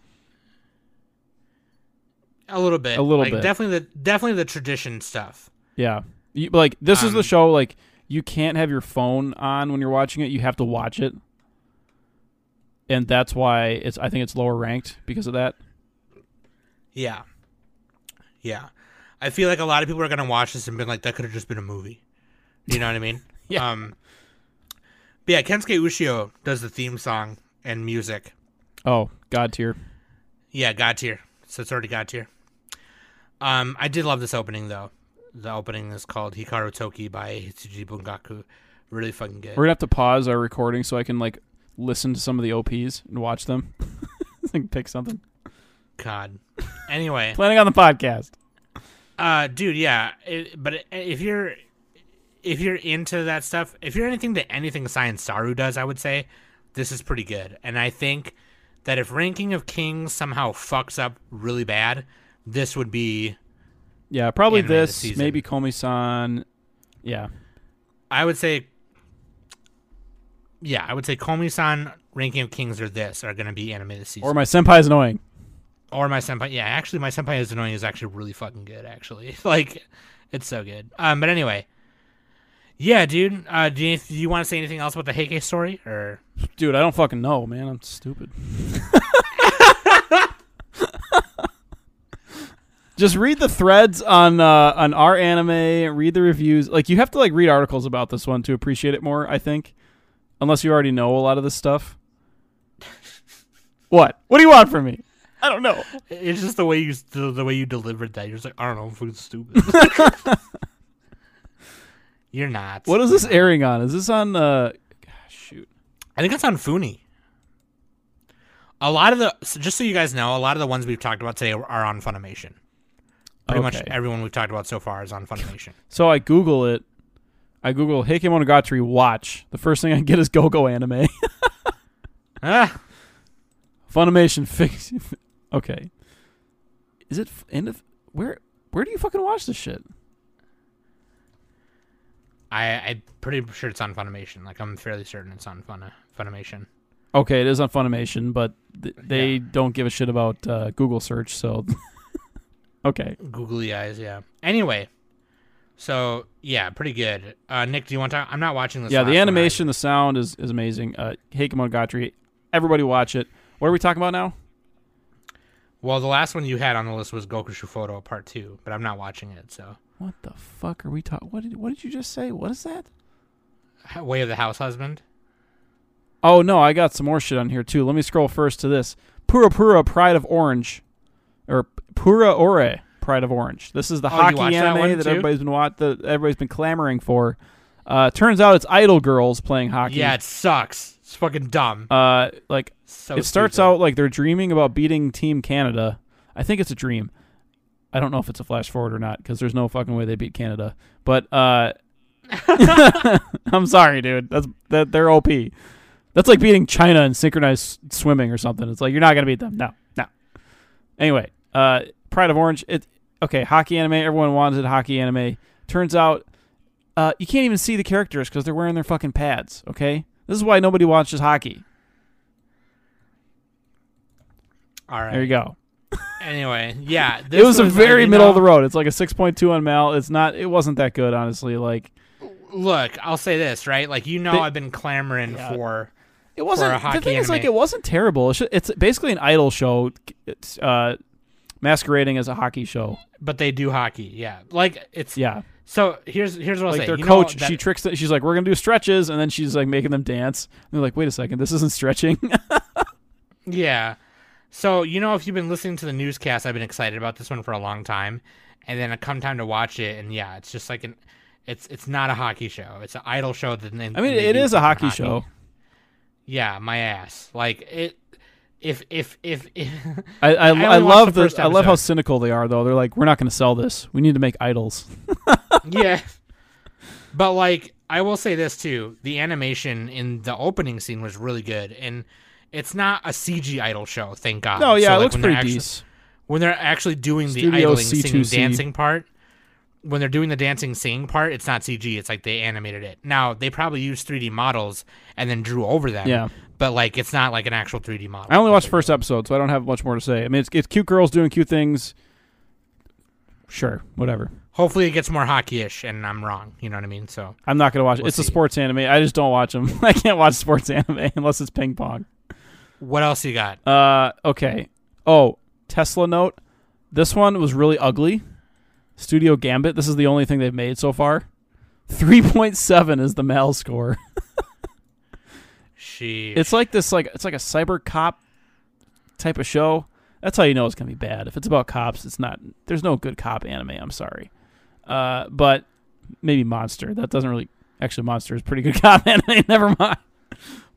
A little bit. A little like, bit. Definitely the definitely the tradition stuff. yeah, you, like this is the Um, show like you can't have your phone on when you're watching it. You have to watch it. And that's why it's. I think it's lower ranked because of that. Yeah. Yeah. I feel like a lot of people are gonna watch this and be like, that could have just been a movie. You know what I mean? Yeah. Um. But yeah, Kensuke Ushio does the theme song and music. Oh, God tier. Yeah, God tier. So it's already God tier. Um, I did love this opening though. The opening is called Hikaru Toki by Hitsuji Bungaku. Really fucking good. We're gonna have to pause our recording so I can like listen to some of the OPs and watch them. like pick something. God. Anyway, Planning on the podcast. Uh, dude, yeah. It, but if you're if you're into that stuff, if you're anything that anything Science Saru does, I would say this is pretty good. And I think that if Ranking of Kings somehow fucks up really bad, this would be Yeah, probably Anime of the this. Maybe Komi-san. Yeah, I would say, yeah, I would say Komi-san, Ranking of Kings, or this are going to be anime this season. or my senpai is annoying. Or my senpai. Yeah, actually, my senpai is annoying is actually really fucking good. Actually, like, it's so good. Um, but anyway, yeah, dude. Uh, do you, do you want to say anything else about the Heike story, or Dude, I don't fucking know, man. I'm stupid. Just read the threads on uh, on our anime. Read the reviews. Like you have to like read articles about this one to appreciate it more. I think, unless you already know a lot of this stuff. What? What do you want from me? I don't know. it's just the way you the, the way you delivered that. You're just like, I don't know, I'm fucking stupid. You're not. What is this airing on? Is this on? uh gosh, Shoot. I think it's on Funi. A lot of the, so just so you guys know, a lot of the ones we've talked about today are on Funimation. Pretty much Okay. everyone we've talked about so far is on Funimation. So I Google it. I Google Heike Monogatari watch. The first thing I get is Go Go anime. ah, Funimation fix. Okay. Is it f- end of where? Where do you fucking watch this shit? I I'm pretty sure it's on Funimation. Like I'm fairly certain it's on Fun Funimation. Okay, it is on Funimation, but th- they Yeah. don't give a shit about uh, Google search. So, okay. Googly eyes, yeah. Anyway, so yeah, pretty good. Uh, Nick, do you want to? I'm not watching this. yeah, the animation, the sound is is amazing. Uh, Heike Monogatari. Everybody watch it. What are we talking about now? Well, the last one you had on the list was Goku Photo Part Two, but I'm not watching it. So What the fuck are we talking? What did What did you just say? What is that? Way of the House Husband. Oh no, I got some more shit on here too. Let me scroll first to this. Pura Pura Pride of Orange, or Pura Ore Pride of Orange. This is the Oh, hockey watched that anime that, everybody's been wa- that everybody's been clamoring for. Uh, turns out it's idol girls playing hockey. Yeah, it sucks. It's fucking dumb. Uh, like So it starts stupid. out like they're dreaming about beating Team Canada. I think it's a dream. I don't know if it's a flash forward or not because there's no fucking way they beat Canada. But uh, I'm sorry, dude. That's that they're OP. That's like beating China in synchronized swimming or something. It's like you're not gonna beat them. No, no. Anyway, uh, Pride of Orange. It okay. Hockey anime. Everyone wanted hockey anime. Turns out, uh, you can't even see the characters because they're wearing their fucking pads. Okay, this is why nobody watches hockey. All right. There you go. Anyway, yeah. it this was a very middle of the road. It's like a 6.2 on Mal. It's not. It wasn't that good, honestly. Like Look, I'll say this, right? Like you know, They- I've been clamoring Yeah. for. It wasn't. a the thing is, like, it wasn't terrible. It's, it's basically an idol show, uh, masquerading as a hockey show. But they do hockey, yeah. Like it's Yeah, So here's here's what I'll like say. their You coach, that- she tricks. Them, she's like, "We're gonna do stretches," and then she's like making them dance. And they're like, "Wait a second, this isn't stretching." Yeah. So, you know, if you've been listening to the newscast, I've been excited about this one for a long time. And then it come time to watch it, and yeah, it's just like an, it's it's not a hockey show. It's an idol show. That they, I mean, it a fucking hockey show. Yeah, my ass. Like it. If if if, if I I, only I, love the the, I love how cynical they are though. They're like, "We're not gonna sell this. We need to make idols." yeah. But like, I will say this too: the animation in the opening scene was really good, and it's not a CG idol show. Thank God. No, yeah, So, it looks pretty actually- decent. when they're actually doing the Studio idling, singing, C2C. dancing part, when they're doing the dancing, singing part, it's not CG. It's like they animated it. Now they probably used 3D models and then drew over them. Yeah. but like it's not like an actual 3D model. I only watched the first episode, so I don't have much more to say. I mean, it's, it's cute girls doing cute things. Sure, whatever. Hopefully, it gets more hockey-ish, and I'm wrong. You know what I mean? So I'm not gonna watch it. We'll it's a sports anime. I just don't watch them. I can't watch sports anime unless it's ping pong. what else you got? Uh, okay. Oh, Tesla note. This one was really ugly. Studio Gambit. This is the only thing they've made so far. Three point seven is the Mal score. She. It's like this, like it's like a cyber cop type of show. That's how you know it's gonna be bad. If it's about cops, it's not. There's no good cop anime. I'm sorry, uh, but maybe Monster. That doesn't really. Actually, Monster is pretty good anime. Never mind.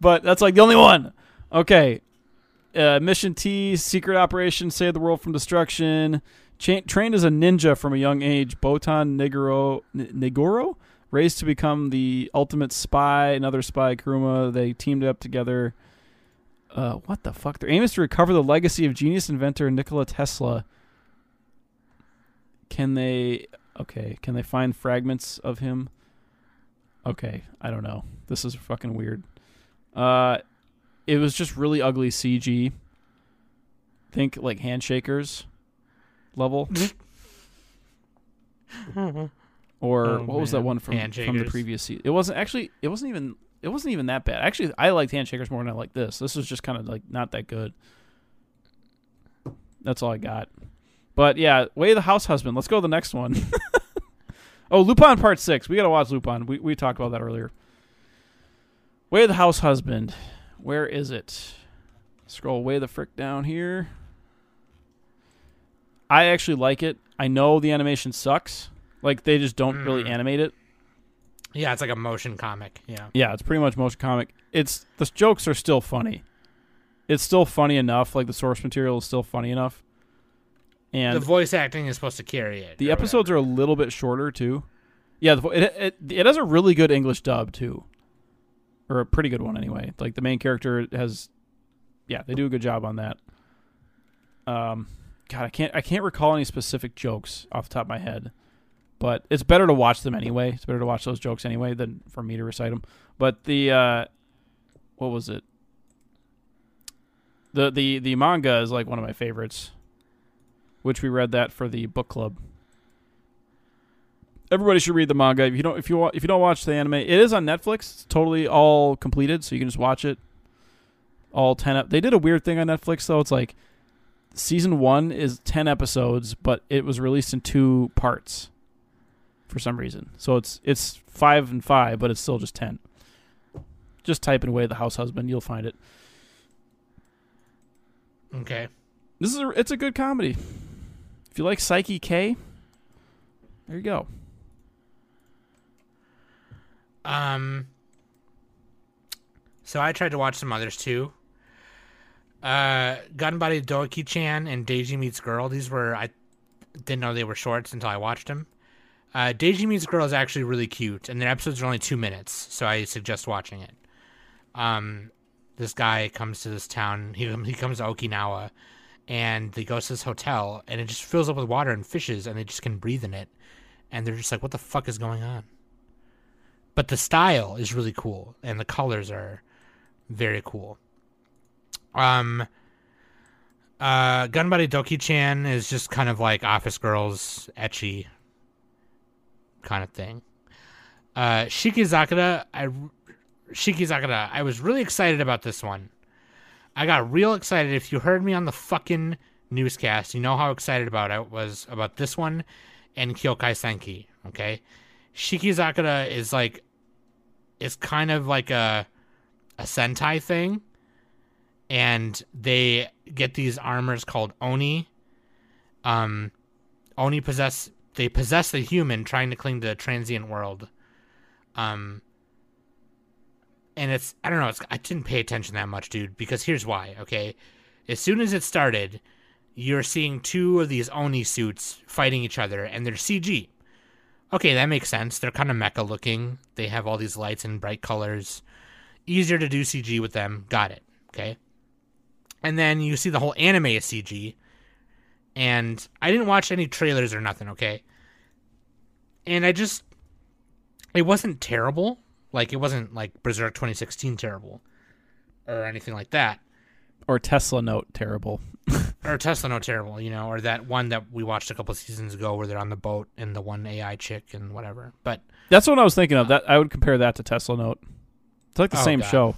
But that's like the only one. Okay, uh, Mission T, Secret Operation, Save the World from Destruction. Cha- trained as a ninja from a young age, Botan Negoro, N- Negoro, raised to become the ultimate spy. Another spy, Kuruma. They teamed up together. Uh, what the fuck? Their aim is to recover the legacy of genius inventor Nikola Tesla. Can they? Okay, can they find fragments of him? Okay, I don't know. This is fucking weird. Uh, it was just really ugly CG. Think like handshakers level. or Oh, what was that one from from the previous season? It wasn't actually. It wasn't even. It wasn't even that bad. Actually, I liked handshakers more than I like this. This was just kind of like not that good. That's all I got. But yeah, Way of the House Husband. Let's go to the next one. oh, Lupin Part Six. We gotta watch Lupin. We we talked about that earlier. Way of the House Husband. Where is it? Scroll way the frick down here. I actually like it. I know the animation sucks. Like they just don't really Mm. animate it. yeah, it's like a motion comic. Yeah. Yeah, it's pretty much motion comic. It's the jokes are still funny. It's still funny enough. Like the source material is still funny enough. And the voice acting is supposed to carry it. the episodes whatever. are a little bit shorter too. Yeah, the, vo- it, it it has a really good English dub too, or a pretty good one anyway. Like the main character has, yeah, they do a good job on that. Um, God, I can't I can't recall any specific jokes off the top of my head, but it's better to watch them anyway. It's better to watch those jokes anyway than for me to recite them. But the uh, what was it? The the the manga is like one of my favorites, which we read that for the book club everybody should read the manga. If you don't, if you if you don't watch the anime, it is on Netflix. It's totally all completed, so you can just watch it. All ten. Ep- they did a weird thing on Netflix though. It's like season one is ten episodes, but it was released in two parts for some reason. So it's it's five and five, but it's still just ten. Just type in "Way the House Husband," you'll find it. Okay. This is a, it's a good comedy. If you like Saiki K, there you go. Um. So I tried to watch some others too. Uh, Gun Body Doki Chan and Deji Meets Girl. These were I didn't know they were shorts until I watched them. Uh, Deji Meets Girl is actually really cute, and their episodes are only two minutes, so I suggest watching it. Um, this guy comes to this town. He he comes to Okinawa, and they go to this hotel, and it just fills up with water and fishes, and they just can breathe in it, and they're just like, "What the fuck is going on?" But the style is really cool, and the colors are very cool. Um, uh, Gunbody Doki-chan is just kind of like Office Girls, ecchi kind of thing. Uh, Shikizakura, I shiki Shikizakura, I was really excited about this one. I got real excited. If you heard me on the fucking newscast, you know how excited about I was about this one and Kyokai Senki. Okay, Shikizakura is like, it's kind of like a a Sentai thing, and they get these armors called Oni. Um, Oni possess they possess the human trying to cling to a transient world. Um, and it's I don't know. It's I didn't pay attention that much, dude. Because here's why. Okay, as soon as it started, you're seeing two of these Oni suits fighting each other, and they're CG. Okay, that makes sense. They're kind of mecha looking. They have all these lights and bright colors. Easier to do CG with them. Got it. Okay. And then you see the whole anime is CG. And I didn't watch any trailers or nothing, okay? And I just it wasn't terrible. Like it wasn't like Berserk 2016 terrible or anything like that. Or Tesla Note terrible. or Tesla Note terrible, you know, or that one that we watched a couple seasons ago where they're on the boat and the one AI chick and whatever. But That's what I was thinking of. That I would compare that to Tesla Note. It's like the Oh, same God. show.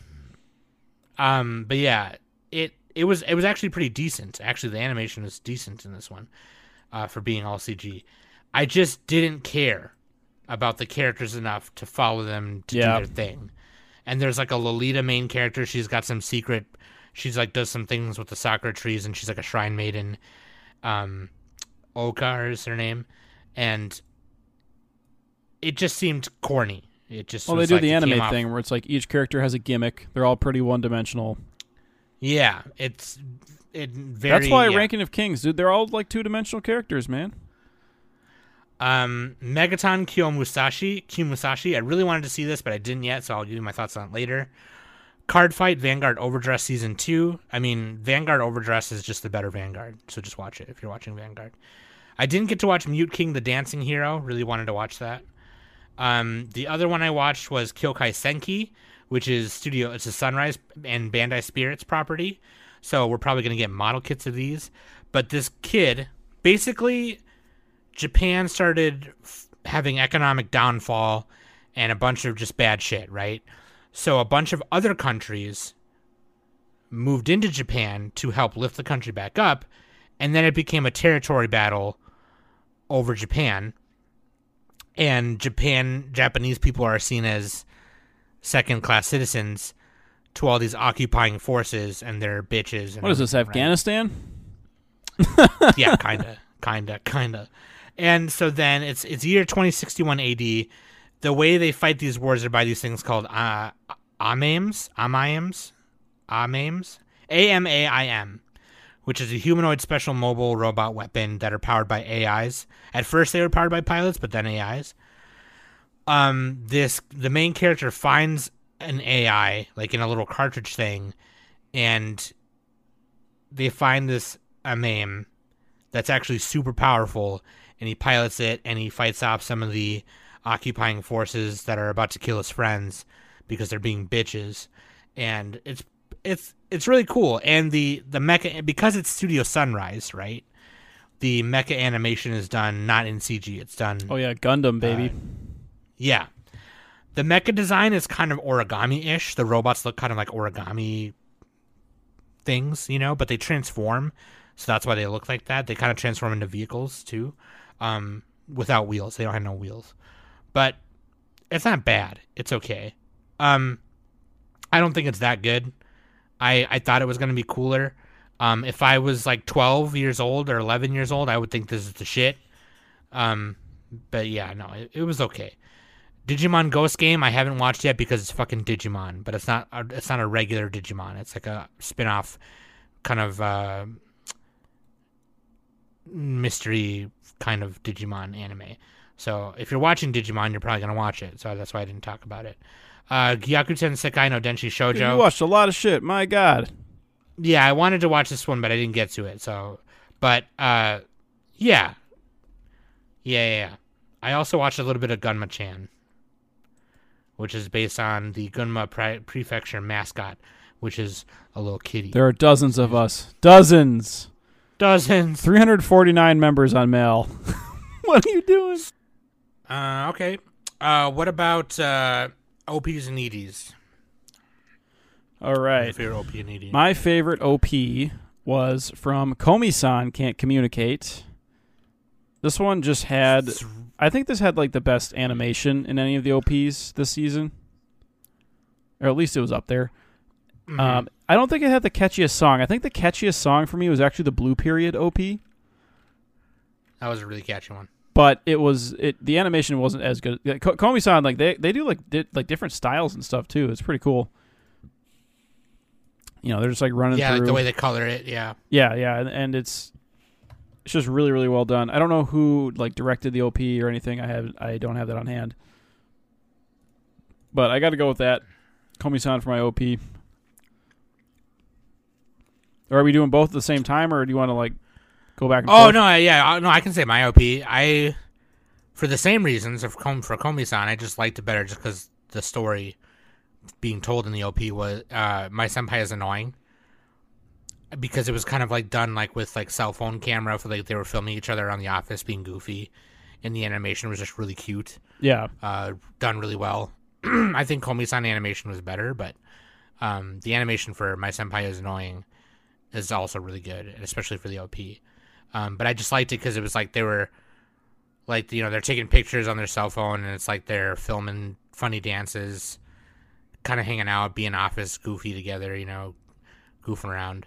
um but yeah, it it was it was actually pretty decent. Actually the animation was decent in this one. Uh for being all CG. I just didn't care about the characters enough to follow them to Yeah. do their thing. And there's like a Lolita main character, she's got some secret she's like does some things with the sakura trees and she's like a shrine maiden. Um Oka is her name. And it just seemed corny. It just Well, they do like the anime off- thing where it's like each character has a gimmick. They're all pretty one dimensional. Yeah, it's it very. That's why yeah. Ranking of Kings, dude, they're all like two dimensional characters, man. Um, Megaton Kyo Musashi, Kyo Musashi. I really wanted to see this, but I didn't yet, so I'll give you my thoughts on it later. Card Fight Vanguard Overdress Season 2. I mean, Vanguard Overdress is just the better Vanguard, so just watch it if you're watching Vanguard. I didn't get to watch Mute King the Dancing Hero. Really wanted to watch that. Um, the other one I watched was Kyokai Senki, which is studio. It's a Sunrise and Bandai Spirits property. So we're probably gonna get model kits of these. But this kid, basically, Japan started f- having economic downfall and a bunch of just bad shit, right? So a bunch of other countries moved into Japan to help lift the country back up, and then it became a territory battle over Japan. And Japan Japanese people are seen as second class citizens to all these occupying forces and their bitches. And What is this? Afghanistan? yeah, kinda, kinda, kinda. And so then it's it's year 2061 AD. The way they fight these wars are by these things called uh, AMAIMs, AMAIMs, AMAIMs, A M A I M, which is a humanoid special mobile robot weapon that are powered by AIs. At first, they were powered by pilots, but then AIs. Um, this the main character finds an AI like in a little cartridge thing, and they find this AMAIM that's actually super powerful and he pilots it and he fights off some of the occupying forces that are about to kill his friends because they're being bitches and it's it's it's really cool and the the mecha because it's studio sunrise right the mecha animation is done not in cg it's done Oh yeah, Gundam baby. Uh, yeah. The mecha design is kind of origami ish. The robots look kind of like origami things, you know, but they transform. So that's why they look like that. They kind of transform into vehicles too, um, without wheels. They don't have no wheels. But it's not bad. It's okay. Um, I don't think it's that good. I, I thought it was to be cooler. Um, if I was like 12 years old or 11 years old, I would think this is the shit. Um, but yeah, no, it, it was okay. Digimon Ghost Game I haven't watched yet because it's fucking Digimon, but it's not a, it's not a regular Digimon. It's like a spin-off kind of uh, mystery kind of Digimon anime. So if you're watching Digimon, you're probably gonna watch it. So that's why I didn't talk about it. Uh, Gyakuten Sekai no Denshi Shoujo. Dude, you watched a lot of shit. My God. Yeah, I wanted to watch this one, but I didn't get to it. So, but uh, yeah, yeah, yeah. yeah. I also watched a little bit of Gunma Chan, which is based on the Gunma pre- Prefecture mascot, which is a little kitty. There are dozens of us. Dozens. Dozens. 349 members on mail. what are you doing? Uh, okay. Uh, what about uh, OPs and EDs? All right. Your right. favorite OP and ED. My favorite OP was from Komi-san Can't Communicate. This one just had I think this had like the best animation in any of the OPs this season. Or at least it was up there. Mhm. Um, I don't think it had the catchiest song. I think the catchiest song for me was actually the Blue Period OP, that was a really catchy one. but it was it the animation wasn't as good. Yeah, Ko- Komi-san like they they do like di- like different styles and stuff too. It's pretty cool. You know, they're just like running Yeah, through. like the way they color it. Yeah. Yeah, yeah, and, and it's it's just really really well done. I don't know who like directed the OP or anything. I have I don't have that on hand. But I got to go with that. Komi-san for my OP. Or are we doing both at the same time, or do you want to like go back? and Oh forth? no, yeah, no, I can say my OP. I, for the same reasons of Com- for Komi-san, I just liked it better just because the story being told in the OP was uh, my senpai is annoying because it was kind of like done like with like cell phone camera for like they were filming each other around the office being goofy, and the animation was just really cute, Yeah, uh, done really well. I think Komi-san animation was better, but um, the animation for my senpai is annoying is also really good, and especially for the OP. Um, but I just liked it because it was like they were, like you know, they're taking pictures on their cell phone, and it's like they're filming funny dances, kind of hanging out, being office goofy together, you know, goofing around.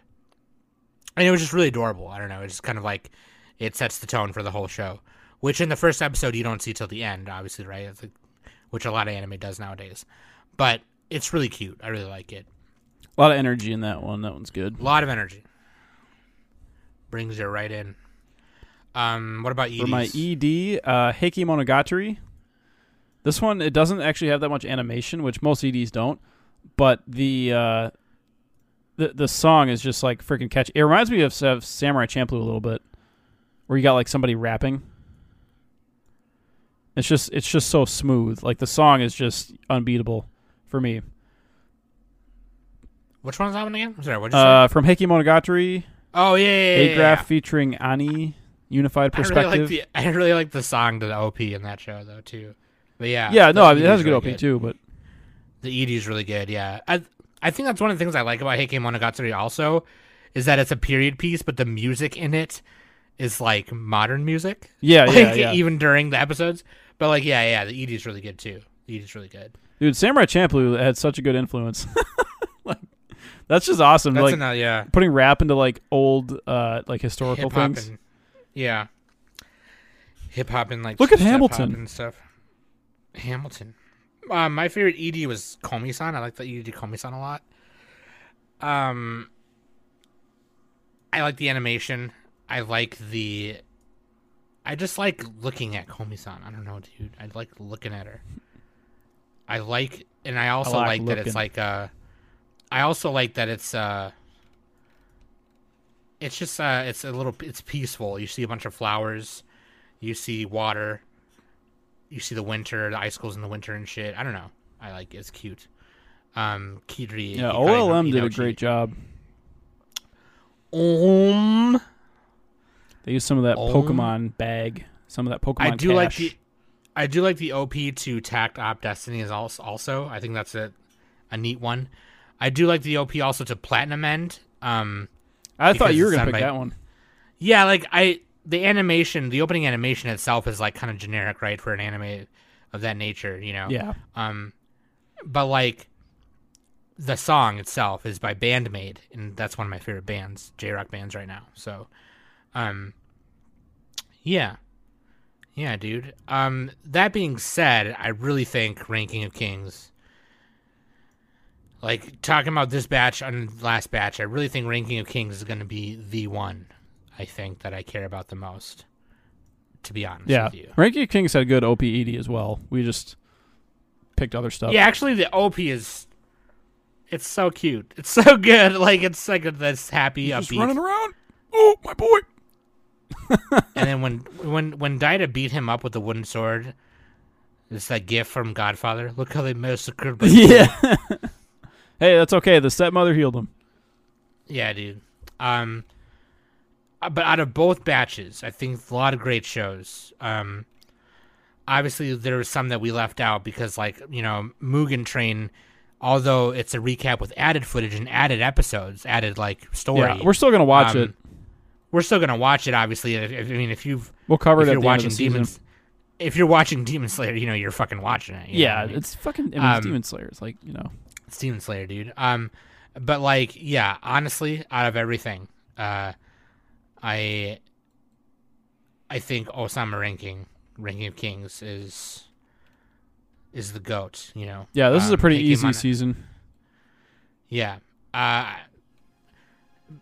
And it was just really adorable. I don't know. It's just kind of like it sets the tone for the whole show, which in the first episode you don't see till the end, obviously, right? Like, which a lot of anime does nowadays. But it's really cute. I really like it. A lot of energy in that one. That one's good. A lot of energy. Brings you right in. Um, what about EDs? For my ED, uh, Heike Monogatari. This one it doesn't actually have that much animation, which most EDs don't. But the uh, the the song is just like freaking catchy. It reminds me of, of Samurai Champloo a little bit, where you got like somebody rapping. It's just it's just so smooth. Like the song is just unbeatable for me. Which one's that one again? I'm sorry. What'd you say? Uh, from Heike Monogatari, Oh yeah, yeah, yeah, agraph yeah. featuring Ani, Unified I really Perspective. like the I really like the song to the OP in that show though too. But yeah, yeah, no, I mean, it has a good really OP too, but The ED is really good. Yeah, I I think that's one of the things I like about Heike Monogatari also is that it's a period piece, but the music in it is like modern music. yeah, like, yeah, yeah. Even during the episodes, but like yeah, yeah, the ED is really good too. The ED is really good. Dude, Samurai Champloo had such a good influence. that's just awesome. That's like yeah. putting rap into like old, uh, like historical Hip hop things. and yeah, hip hop and like Look at Hamilton. and stuff. Hamilton. Uh, my favorite ED was Komi-san. I like the ED Komi-san a lot. Um, I like the animation. I like the. I just like looking at Komi-san. I don't know, dude. I like looking at her. I like, and I also like like, that it's like uh I also like that it's uh. It's just uh, it's a little, it's peaceful. You see a bunch of flowers, you see water, you see the winter, the icicles in the winter and shit. I don't know. I like it. it's cute. Um, Kidri. Yeah, OLM did a great job. Um, They used some of that Oh. Pokemon bag, some of that Pokemon. I do like the, I do like the OP to Takt Op Destiny is also also. I think that's a, a neat one. I do like the OP also to Platinum End. Um, I thought you were gonna pick by- that one. yeah, like I the animation, the opening animation itself is like kind of generic, right, for an anime of that nature, you know. Yeah, Um, but like the song itself is by BAND-MAID, and that's one of my favorite bands, J rock bands right now. So, um, yeah, yeah, dude. Um, that being said, I really think Ranking of Kings. Like talking about this batch and last batch, I really think Ranking of Kings is going to be the one. I think that I care about the most. To be honest Yeah, with you. Ranking of Kings had good OPED as well. We just picked other stuff. Yeah, actually, the OP is. It's so cute. It's so good. Like it's like this happy just upbeat. running around. Oh, my boy. and then when when when Daida beat him up with the wooden sword, it's that gift from Godfather. Look how they massacred. yeah. Hey, that's okay. The stepmother healed him. Yeah, dude. Um, uh, but out of both batches, I think a lot of great shows. Um, obviously there were some that we left out because, like, you know, Mugen Train, although it's a recap with added footage and added episodes, added like story. Yeah, we're still gonna watch um, it. We're still gonna watch it. Obviously, if, if- I mean, if you've We'll cover if it you're the end of watching the season. Demons, if you're watching Demon Slayer, you know you're fucking watching it. know Yeah, it's fucking. I mean, Um, Demon Slayer. It's like you know. It's Demon Slayer, dude. Um, but like, yeah, honestly, out of everything, uh, I, I think Ousama ranking, ranking of Kings is, is the goat. You know. Yeah, this is a Um, pretty easy Mana- season. Yeah. Uh,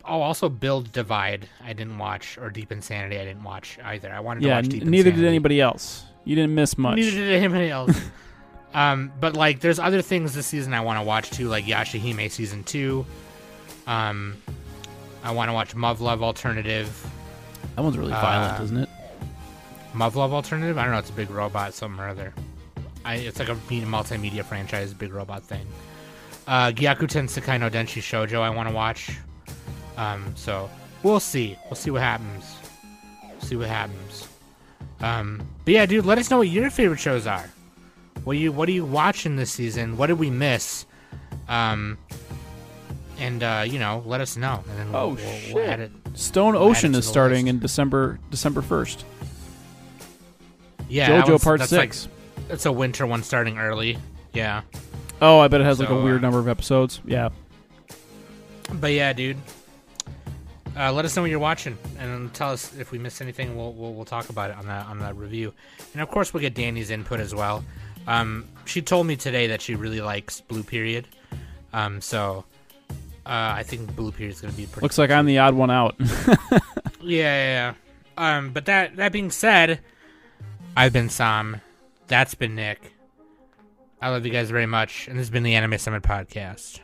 oh, also Build Divide. I didn't watch, or Deep Insanity. I didn't watch either. I wanted to Yeah, watch n- Deep neither did anybody else. You didn't miss much. Neither did anybody else. um, but like, there's other things this season I want to watch too, like Yashahime season two. Um, I want to watch Muv-Luv Alternative. That one's really violent, Uh, isn't it? Muv-Luv Alternative. I don't know. It's a big robot, something or other. I, it's like a me- multimedia franchise, big robot thing. Uh, Gyakuten Sekai no Denchi Shoujo. I want to watch. Um, so we'll see. We'll see what happens. see what happens. Um, but yeah, dude, let us know what your favorite shows are. What you What are you watching this season? What did we miss? Um, and uh, you know, let us know. And then we'll, Oh, we'll, we'll shit. add it. Stone we'll Ocean it to is starting list. in December December first. Yeah, JoJo Part that's Six. Like, it's a winter one starting early. Yeah. oh, I bet it has like a weird uh, number of episodes. Yeah. But yeah, dude. Uh, let us know what you're watching, and tell us if we missed anything. We'll, we'll we'll talk about it on the on the review, and of course we'll get Danny's input as well. Um, she told me today that she really likes Blue Period, um, so uh, I think Blue Period is going to be pretty. Looks like I'm the odd one out. yeah, yeah, yeah. Um, but that that being said, I've been Sam. That's been Nick. I love you guys very much, and this has been the Anime Summit podcast.